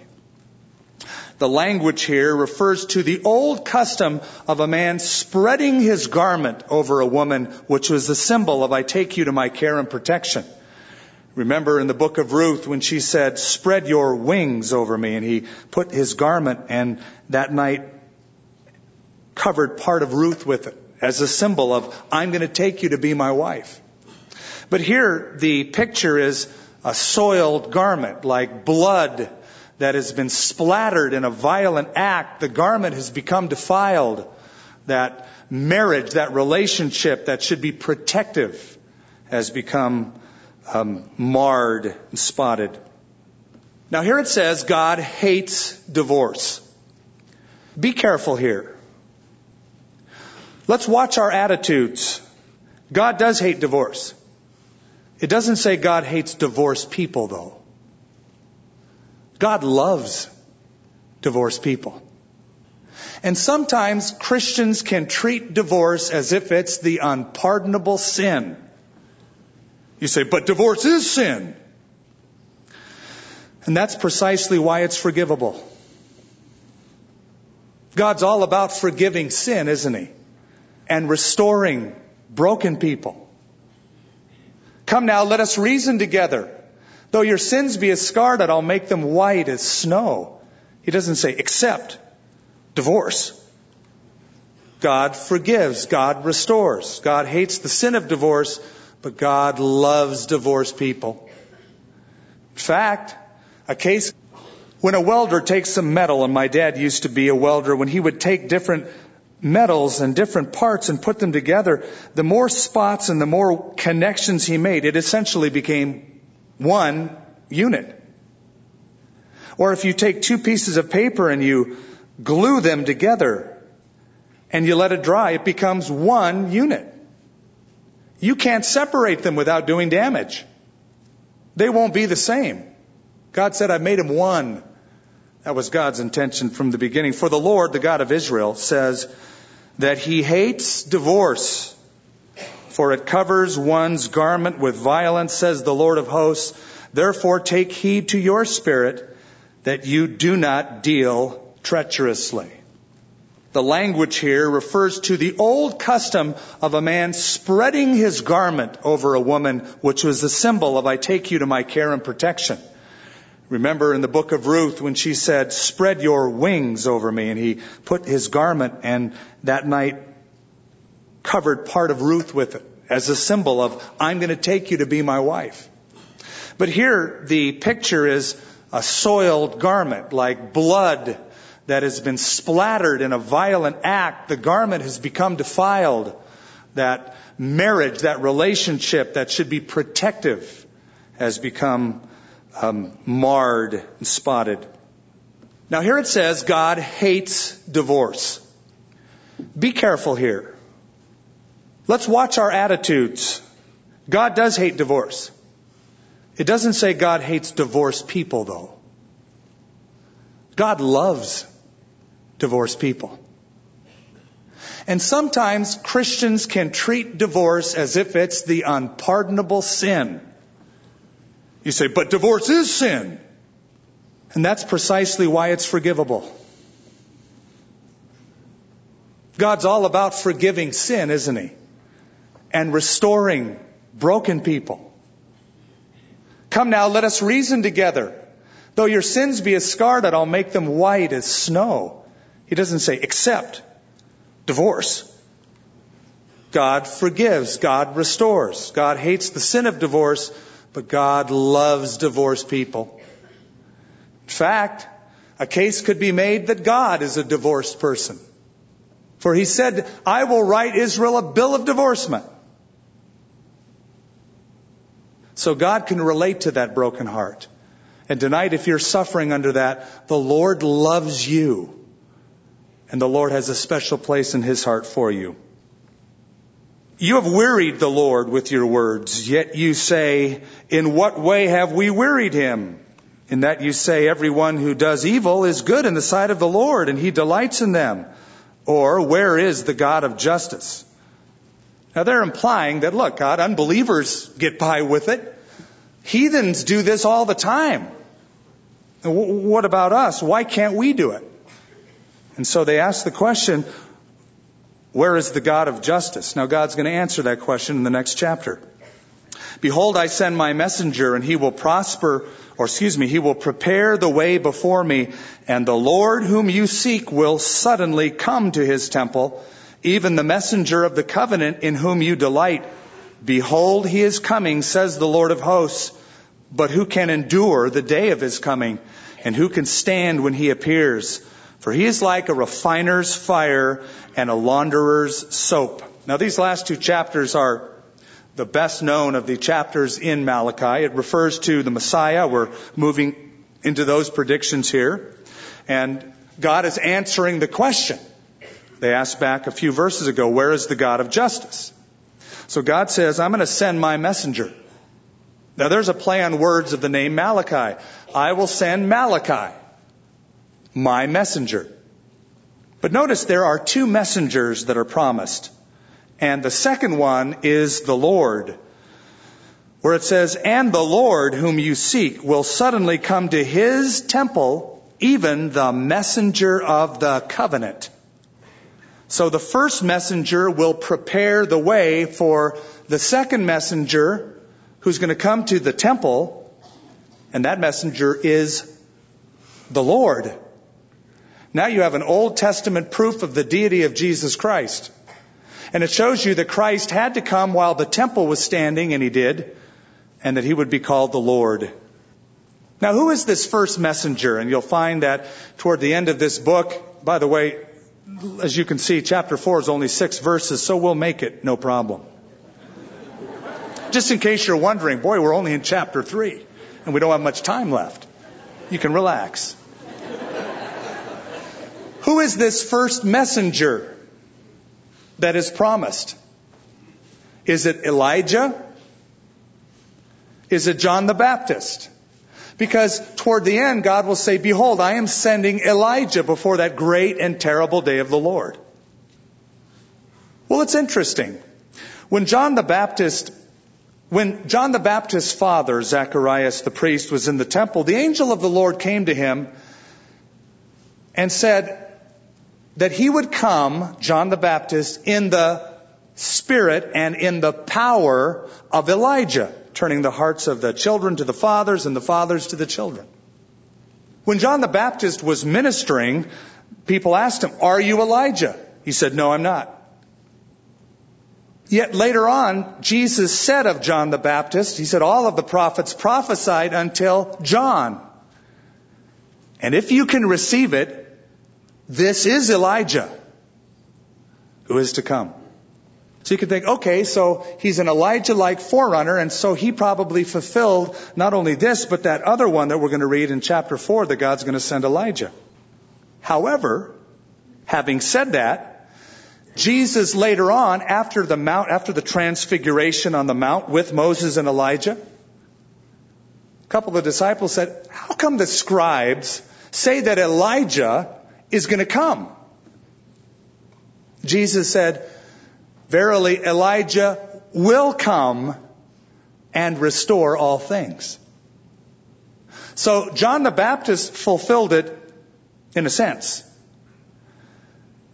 B: The language here refers to the old custom of a man spreading his garment over a woman, which was the symbol of I take you to my care and protection. Remember in the book of Ruth when she said, spread your wings over me, and he put his garment and that night covered part of Ruth with it as a symbol of, I'm going to take you to be my wife. But here the picture is a soiled garment, like blood that has been splattered in a violent act. The garment has become defiled. That marriage, that relationship that should be protective has become um, marred and spotted. Now here it says God hates divorce. Be careful here. Let's watch our attitudes. God does hate divorce. It doesn't say God hates divorced people, though. God loves divorced people. And sometimes Christians can treat divorce as if it's the unpardonable sin. You say, but divorce is sin. And that's precisely why it's forgivable. God's all about forgiving sin, isn't he? And restoring broken people. Come now, let us reason together. Though your sins be as scarlet, I'll make them white as snow. He doesn't say, except divorce. God forgives. God restores. God hates the sin of divorce, but God loves divorced people. In fact, a case when a welder takes some metal, and my dad used to be a welder, when he would take different metals and different parts and put them together, the more spots and the more connections he made, it essentially became one unit. Or if you take two pieces of paper and you glue them together and you let it dry, it becomes one unit. You can't separate them without doing damage. They won't be the same. God said, I made them one. That was God's intention from the beginning. For the Lord, the God of Israel, says that he hates divorce, for it covers one's garment with violence, says the Lord of hosts. Therefore take heed to your spirit that you do not deal treacherously. The language here refers to the old custom of a man spreading his garment over a woman, which was the symbol of I take you to my care and protection. Remember in the book of Ruth when she said, spread your wings over me, and he put his garment and that night covered part of Ruth with it as a symbol of, I'm going to take you to be my wife. But here the picture is a soiled garment, like blood that has been splattered in a violent act. The garment has become defiled. That marriage, that relationship that should be protective has become um, marred and spotted. Now here it says God hates divorce. Be careful here. Let's watch our attitudes. God does hate divorce. It doesn't say God hates divorced people though. God loves divorced people. And sometimes Christians can treat divorce as if it's the unpardonable sin. You say, but divorce is sin. And that's precisely why it's forgivable. God's all about forgiving sin, isn't He? And restoring broken people. Come now, let us reason together. Though your sins be as scarlet, I'll make them white as snow. He doesn't say accept divorce. God forgives. God restores. God hates the sin of divorce, but God loves divorced people. In fact, a case could be made that God is a divorced person. For he said, I will write Israel a bill of divorcement. So God can relate to that broken heart. And tonight, if you're suffering under that, the Lord loves you. And the Lord has a special place in His heart for you. You have wearied the Lord with your words, yet you say, in what way have we wearied Him? In that you say, everyone who does evil is good in the sight of the Lord, and He delights in them. Or, where is the God of justice? Now they're implying that, look, God, unbelievers get by with it. Heathens do this all the time. What about us? Why can't we do it? And so they ask the question, where is the God of justice? Now God's going to answer that question in the next chapter. Behold, I send my messenger and he will prosper, or excuse me, he will prepare the way before me and the Lord whom you seek will suddenly come to his temple, even the messenger of the covenant in whom you delight. Behold, he is coming, says the Lord of hosts. But who can endure the day of his coming? And who can stand when he appears? For he is like a refiner's fire and a launderer's soap. Now these last two chapters are the best known of the chapters in Malachi. It refers to the Messiah. We're moving into those predictions here. And God is answering the question. They asked back a few verses ago, where is the God of justice? So God says, I'm going to send my messenger. Now there's a play on words of the name Malachi. I will send Malachi, my messenger. But notice there are two messengers that are promised. And the second one is the Lord. Where it says, and the Lord whom you seek will suddenly come to his temple, even the messenger of the covenant. So the first messenger will prepare the way for the second messenger who's going to come to the temple, and that messenger is the Lord. Now you have an Old Testament proof of the deity of Jesus Christ. And it shows you that Christ had to come while the temple was standing, and he did, and that he would be called the Lord. Now, who is this first messenger? And you'll find that toward the end of this book, by the way, as you can see, chapter 4 is only six verses, so we'll make it, no problem. Just in case you're wondering, boy, we're only in chapter 3 and we don't have much time left. You can relax. Who is this first messenger that is promised? Is it Elijah? Is it John the Baptist? Because toward the end, God will say, Behold, I am sending Elijah before that great and terrible day of the Lord. Well, it's interesting. When John the Baptist, when John the Baptist's father, Zacharias the priest, was in the temple, the angel of the Lord came to him and said that he would come, John the Baptist, in the spirit and in the power of Elijah turning the hearts of the children to the fathers and the fathers to the children. When John the Baptist was ministering, people asked him, Are you Elijah? He said, No, I'm not. Yet later on, Jesus said of John the Baptist, He said, All of the prophets prophesied until John. And if you can receive it, this is Elijah who is to come. So you could think, okay, so he's an Elijah-like forerunner, and so he probably fulfilled not only this, but that other one that we're going to read in chapter 4 that God's going to send Elijah. However, having said that, Jesus later on, after the mount, after the transfiguration on the mount with Moses and Elijah, a couple of disciples said, how come the scribes say that Elijah is going to come? Jesus said, Verily, Elijah will come and restore all things. So John the Baptist fulfilled it in a sense.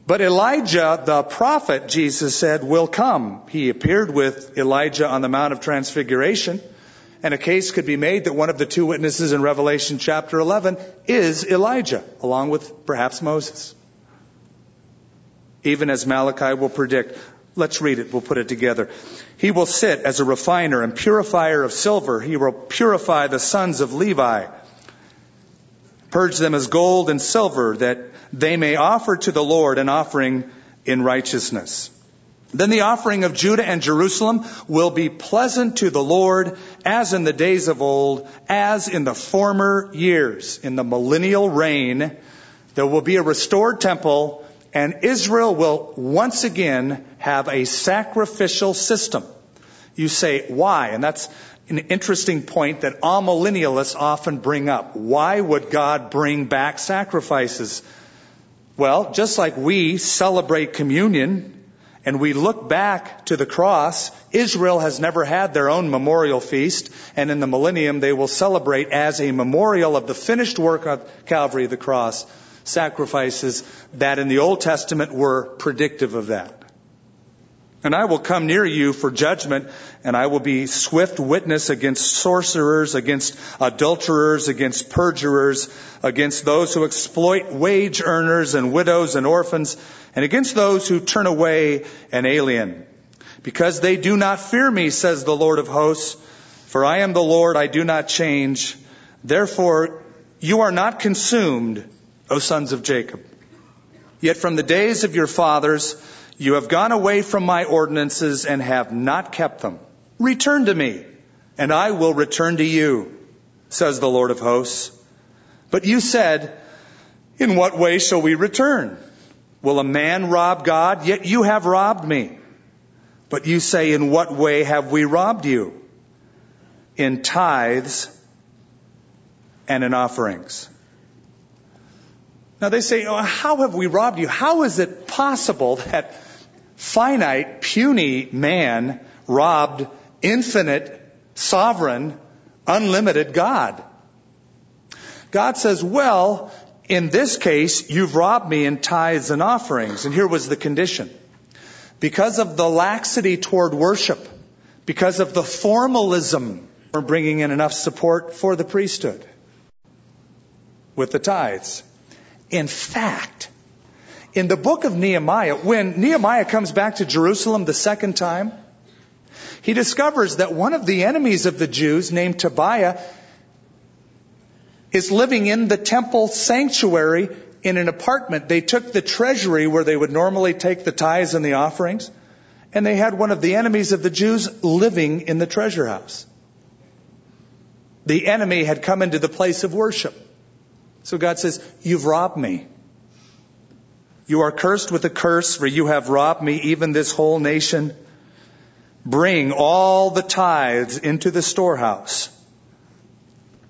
B: But Elijah, the prophet, Jesus said, will come. He appeared with Elijah on the Mount of Transfiguration, and a case could be made that one of the two witnesses in Revelation chapter 11 is Elijah, along with perhaps Moses. Even as Malachi will predict. Let's read it. We'll put it together. He will sit as a refiner and purifier of silver. He will purify the sons of Levi, purge them as gold and silver, that they may offer to the Lord an offering in righteousness. Then the offering of Judah and Jerusalem will be pleasant to the Lord as in the days of old, as in the former years. In the millennial reign, there will be a restored temple and Israel will once again have a sacrificial system. You say, why? And that's an interesting point that amillennialists often bring up. Why would God bring back sacrifices? Well, just like we celebrate communion and we look back to the cross, Israel has never had their own memorial feast, and in the millennium they will celebrate as a memorial of the finished work of Calvary, the cross, sacrifices that in the Old Testament were predictive of that. And I will come near you for judgment, and I will be swift witness against sorcerers, against adulterers, against perjurers, against those who exploit wage earners and widows and orphans, and against those who turn away an alien. Because they do not fear me, says the Lord of hosts, for I am the Lord, I do not change. Therefore, you are not consumed, O sons of Jacob. Yet from the days of your fathers, you have gone away from my ordinances and have not kept them. Return to me, and I will return to you, says the Lord of hosts. But you said, In what way shall we return? Will a man rob God? Yet you have robbed me. But you say, In what way have we robbed you? In tithes and in offerings. Now they say, oh, how have we robbed you? How is it possible (laughs) that finite, puny man robbed infinite, sovereign, unlimited God? God says, well, in this case, you've robbed me in tithes and offerings. And here was the condition. Because of the laxity toward worship, because of the formalism, we're bringing in enough support for the priesthood with the tithes. In fact, in the book of Nehemiah, when Nehemiah comes back to Jerusalem the second time, he discovers that one of the enemies of the Jews, named Tobiah, is living in the temple sanctuary in an apartment. They took the treasury where they would normally take the tithes and the offerings, and they had one of the enemies of the Jews living in the treasure house. The enemy had come into the place of worship. So God says, You've robbed me. You are cursed with a curse, for you have robbed me, even this whole nation. Bring all the tithes into the storehouse.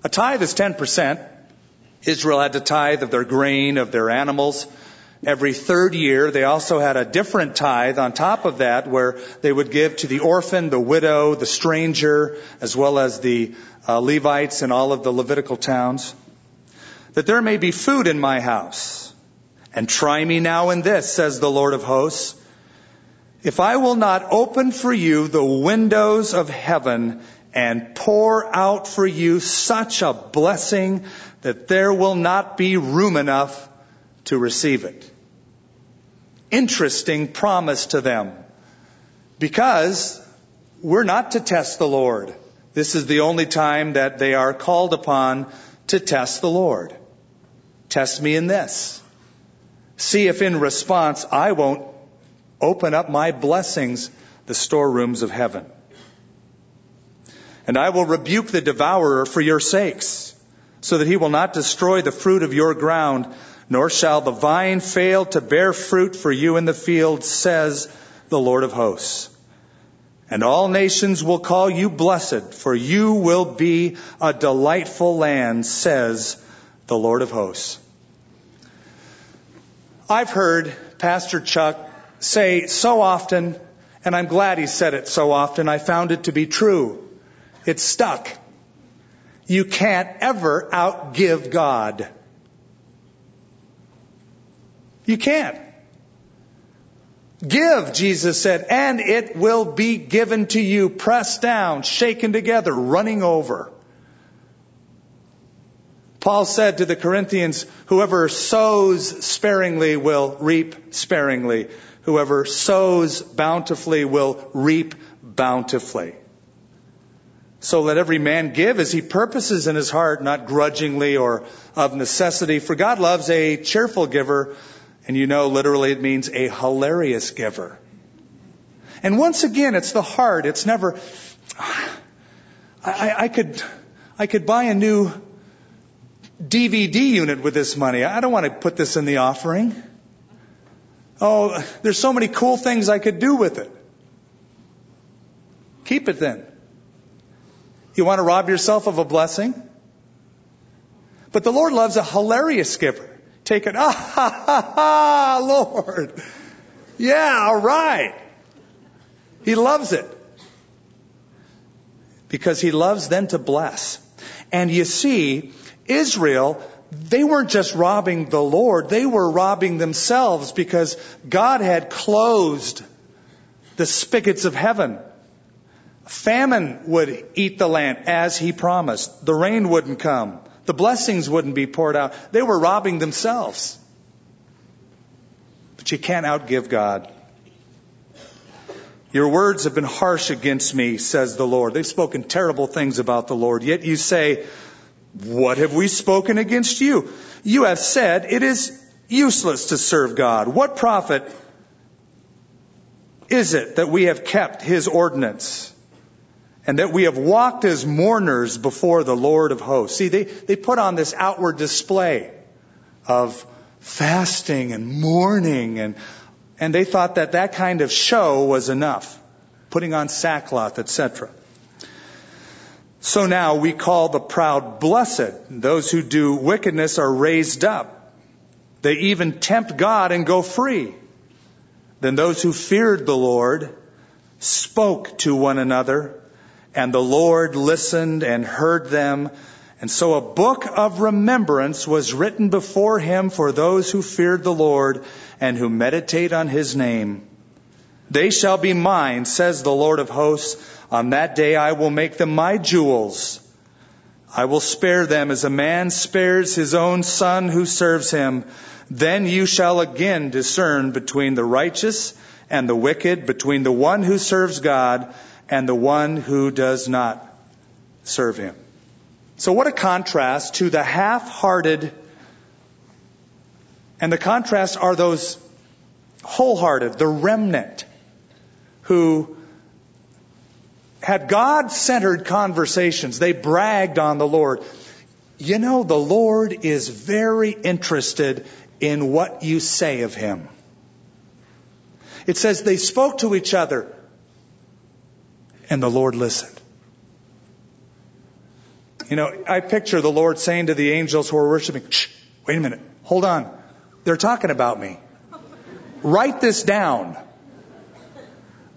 B: A tithe is 10%. Israel had to tithe of their grain, of their animals. Every third year, they also had a different tithe on top of that where they would give to the orphan, the widow, the stranger, as well as the uh, Levites in all of the Levitical towns. That there may be food in my house. And try me now in this, says the Lord of hosts. If I will not open for you the windows of heaven and pour out for you such a blessing that there will not be room enough to receive it. Interesting promise to them because we're not to test the Lord. This is the only time that they are called upon to test the Lord. Test me in this. See if in response I won't open up my blessings, the storerooms of heaven. And I will rebuke the devourer for your sakes, so that he will not destroy the fruit of your ground, nor shall the vine fail to bear fruit for you in the field, says the Lord of hosts. And all nations will call you blessed, for you will be a delightful land, says the Lord of hosts. I've heard Pastor Chuck say so often, and I'm glad he said it so often, I found it to be true. It's stuck. You can't ever outgive God. You can't. Give, Jesus said, and it will be given to you, pressed down, shaken together, running over. Paul said to the Corinthians, whoever sows sparingly will reap sparingly. Whoever sows bountifully will reap bountifully. So let every man give as he purposes in his heart, not grudgingly or of necessity. For God loves a cheerful giver, and you know literally it means a hilarious giver. And once again, it's the heart. It's never, (sighs) I, I could, I could buy a new DVD unit with this money. I don't want to put this in the offering. Oh, there's so many cool things I could do with it. Keep it then. You want to rob yourself of a blessing? But the Lord loves a hilarious giver. Take it, (laughs) ah, ha, ha, ha, Lord. Yeah, all right. He loves it. Because he loves then to bless. And you see, Israel, they weren't just robbing the Lord, they were robbing themselves because God had closed the spigots of heaven. Famine would eat the land as he promised. The rain wouldn't come. The blessings wouldn't be poured out. They were robbing themselves. But you can't outgive God. Your words have been harsh against me, says the Lord. They've spoken terrible things about the Lord. Yet you say, What have we spoken against you? You have said it is useless to serve God. What profit is it that we have kept his ordinance? and that we have walked as mourners before the Lord of hosts. See, they, they put on this outward display of fasting and mourning and, and they thought that that kind of show was enough. Putting on sackcloth, etc. So now we call the proud blessed. Those who do wickedness are raised up. They even tempt God and go free. Then those who feared the Lord spoke to one another and the Lord listened and heard them. And so a book of remembrance was written before him for those who feared the Lord and who meditate on his name. They shall be mine, says the Lord of hosts. On that day I will make them my jewels. I will spare them as a man spares his own son who serves him. Then you shall again discern between the righteous and the wicked, between the one who serves God and the one who does not serve him. So what a contrast to the half-hearted and the contrast are those wholehearted, the remnant who had God centered conversations. They bragged on the Lord. You know, the Lord is very interested in what you say of Him. It says they spoke to each other and the Lord listened. You know, I picture the Lord saying to the angels who are worshiping, wait a minute, hold on. They're talking about me. Write this down.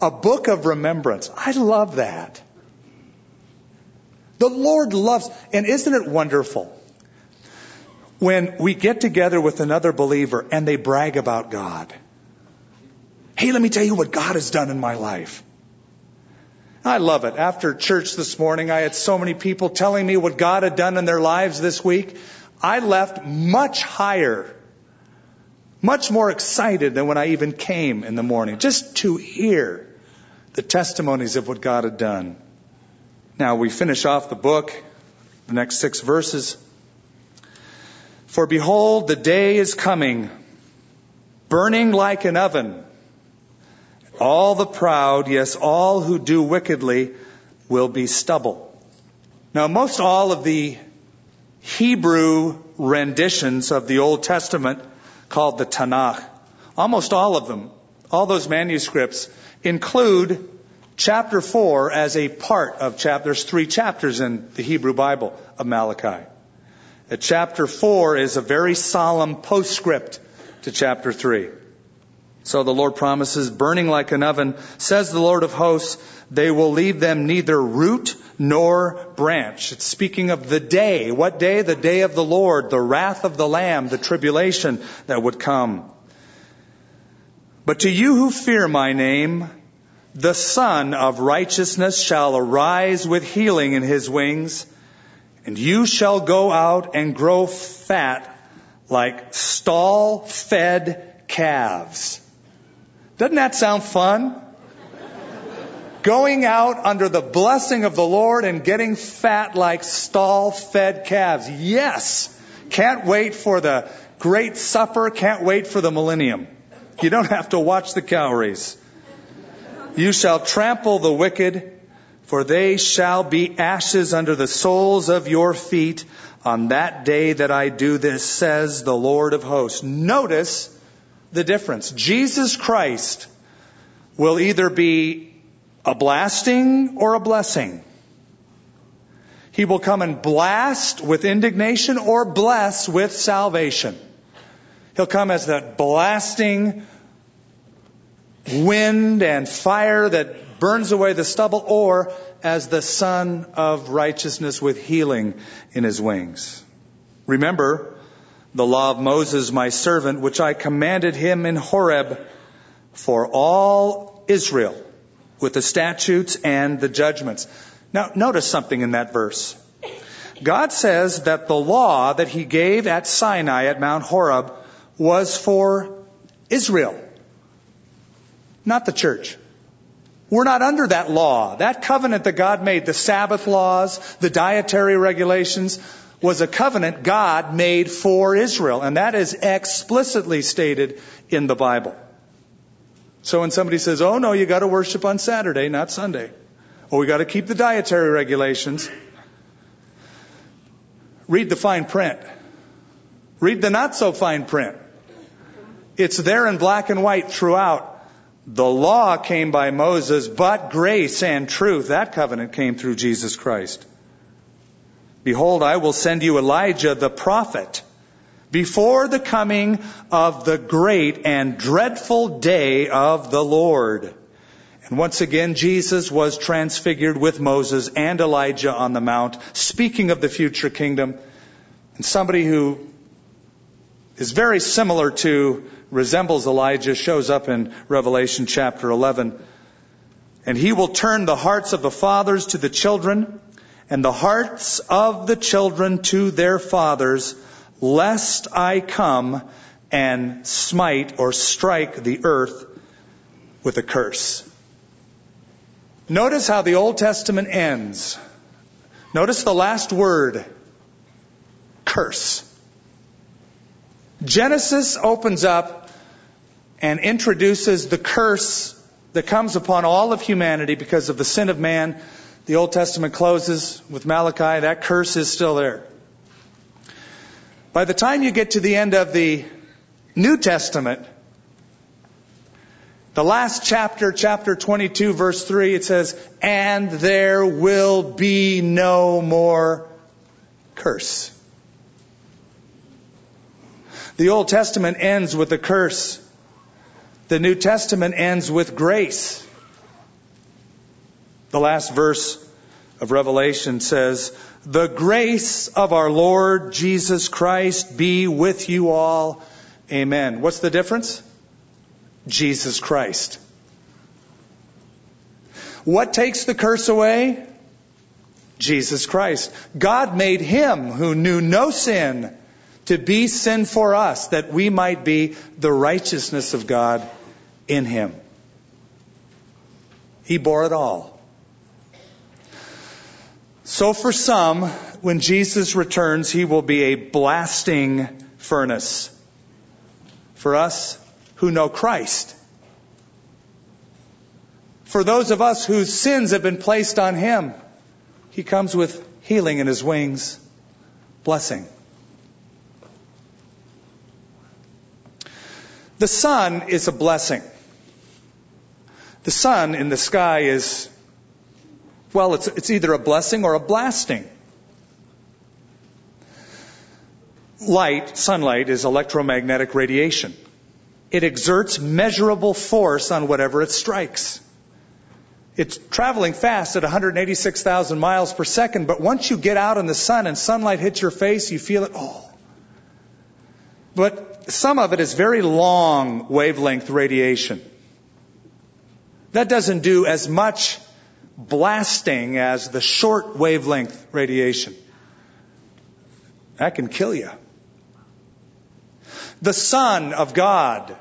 B: A book of remembrance. I love that. The Lord loves, and isn't it wonderful when we get together with another believer and they brag about God? Hey, let me tell you what God has done in my life. I love it. After church this morning, I had so many people telling me what God had done in their lives this week. I left much higher, much more excited than when I even came in the morning, just to hear the testimonies of what God had done. Now we finish off the book, the next six verses. For behold, the day is coming, burning like an oven all the proud, yes, all who do wickedly will be stubble. Now, most all of the Hebrew renditions of the Old Testament called the Tanakh, almost all of them, all those manuscripts include chapter 4 as a part of chapter. There's three chapters in the Hebrew Bible of Malachi. Chapter 4 is a very solemn postscript to chapter 3. So the Lord promises, burning like an oven, says the Lord of hosts, they will leave them neither root nor branch. It's speaking of the day. What day? The day of the Lord, the wrath of the Lamb, the tribulation that would come. But to you who fear my name, the Son of righteousness shall arise with healing in his wings, and you shall go out and grow fat like stall fed calves. Doesn't that sound fun? Going out under the blessing of the Lord and getting fat like stall fed calves. Yes. Can't wait for the great supper. Can't wait for the millennium. You don't have to watch the calories. You shall trample the wicked, for they shall be ashes under the soles of your feet on that day that I do this, says the Lord of hosts. Notice the difference. Jesus Christ will either be a blasting or a blessing. He will come and blast with indignation or bless with salvation. He'll come as that blasting wind and fire that burns away the stubble or as the son of righteousness with healing in his wings. Remember, the law of Moses, my servant, which I commanded him in Horeb for all Israel with the statutes and the judgments. Now, notice something in that verse. God says that the law that he gave at Sinai at Mount Horeb was for Israel, not the church. We're not under that law. That covenant that God made, the Sabbath laws, the dietary regulations, was a covenant God made for Israel, and that is explicitly stated in the Bible. So when somebody says, oh no, you gotta worship on Saturday, not Sunday, or we gotta keep the dietary regulations, read the fine print. Read the not so fine print. It's there in black and white throughout. The law came by Moses, but grace and truth, that covenant came through Jesus Christ. Behold, I will send you Elijah the prophet before the coming of the great and dreadful day of the Lord. And once again, Jesus was transfigured with Moses and Elijah on the mount, speaking of the future kingdom. And somebody who is very similar to, resembles Elijah, shows up in Revelation chapter 11. And he will turn the hearts of the fathers to the children and the hearts of the children to their fathers, lest I come and smite or strike the earth with a curse. Notice how the Old Testament ends. Notice the last word, curse. Genesis opens up and introduces the curse that comes upon all of humanity because of the sin of man. The Old Testament closes with Malachi. That curse is still there. By the time you get to the end of the New Testament, the last chapter, chapter 22, verse 3, it says, And there will be no more curse. The Old Testament ends with a curse. The New Testament ends with grace. The last verse of Revelation says, The grace of our Lord Jesus Christ be with you all. Amen. What's the difference? Jesus Christ. What takes the curse away? Jesus Christ. God made him who knew no sin to be sin for us that we might be the righteousness of God in him. He bore it all. So for some, when Jesus returns, he will be a blasting furnace. For us who know Christ. For those of us whose sins have been placed on him, he comes with healing in his wings, blessing. The sun is a blessing. The sun in the sky is, well, it's, it's either a blessing or a blasting. Light, sunlight, is electromagnetic radiation. It exerts measurable force on whatever it strikes. It's traveling fast at 186,000 miles per second, but once you get out in the sun and sunlight hits your face, you feel it, oh. But some of it is very long wavelength radiation. That doesn't do as much blasting as the short wavelength radiation. That can kill you. The Son of God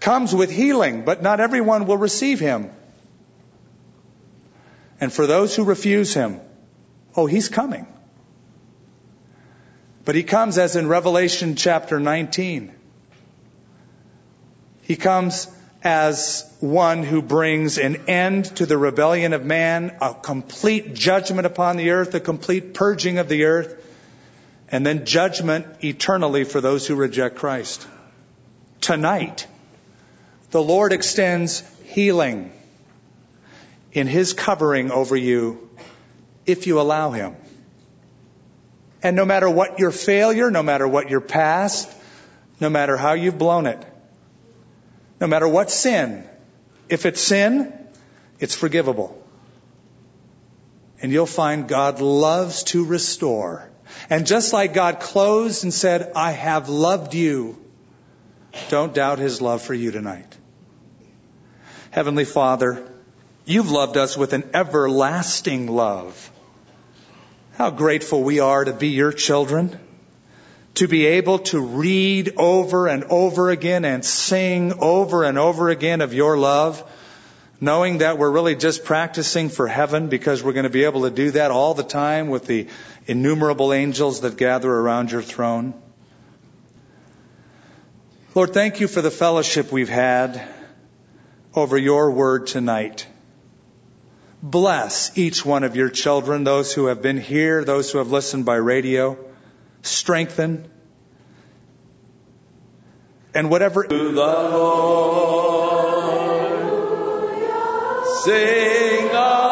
B: comes with healing, but not everyone will receive him. And for those who refuse him, oh, he's coming. But he comes as in Revelation chapter 19. He comes as one who brings an end to the rebellion of man, a complete judgment upon the earth, a complete purging of the earth, and then judgment eternally for those who reject Christ. Tonight, the Lord extends healing in His covering over you if you allow Him. And no matter what your failure, no matter what your past, no matter how you've blown it, no matter what sin, if it's sin, it's forgivable. And you'll find God loves to restore. And just like God closed and said, I have loved you, don't doubt his love for you tonight. Heavenly Father, you've loved us with an everlasting love. How grateful we are to be your children, to be able to read over and over again and sing over and over again of your love, knowing that we're really just practicing for heaven because we're going to be able to do that all the time with the innumerable angels that gather around your throne. Lord, thank you for the fellowship we've had over your word tonight. Bless each one of your children, those who have been here, those who have listened by radio. Strengthen. And whatever.
A: To the Lord. Sing.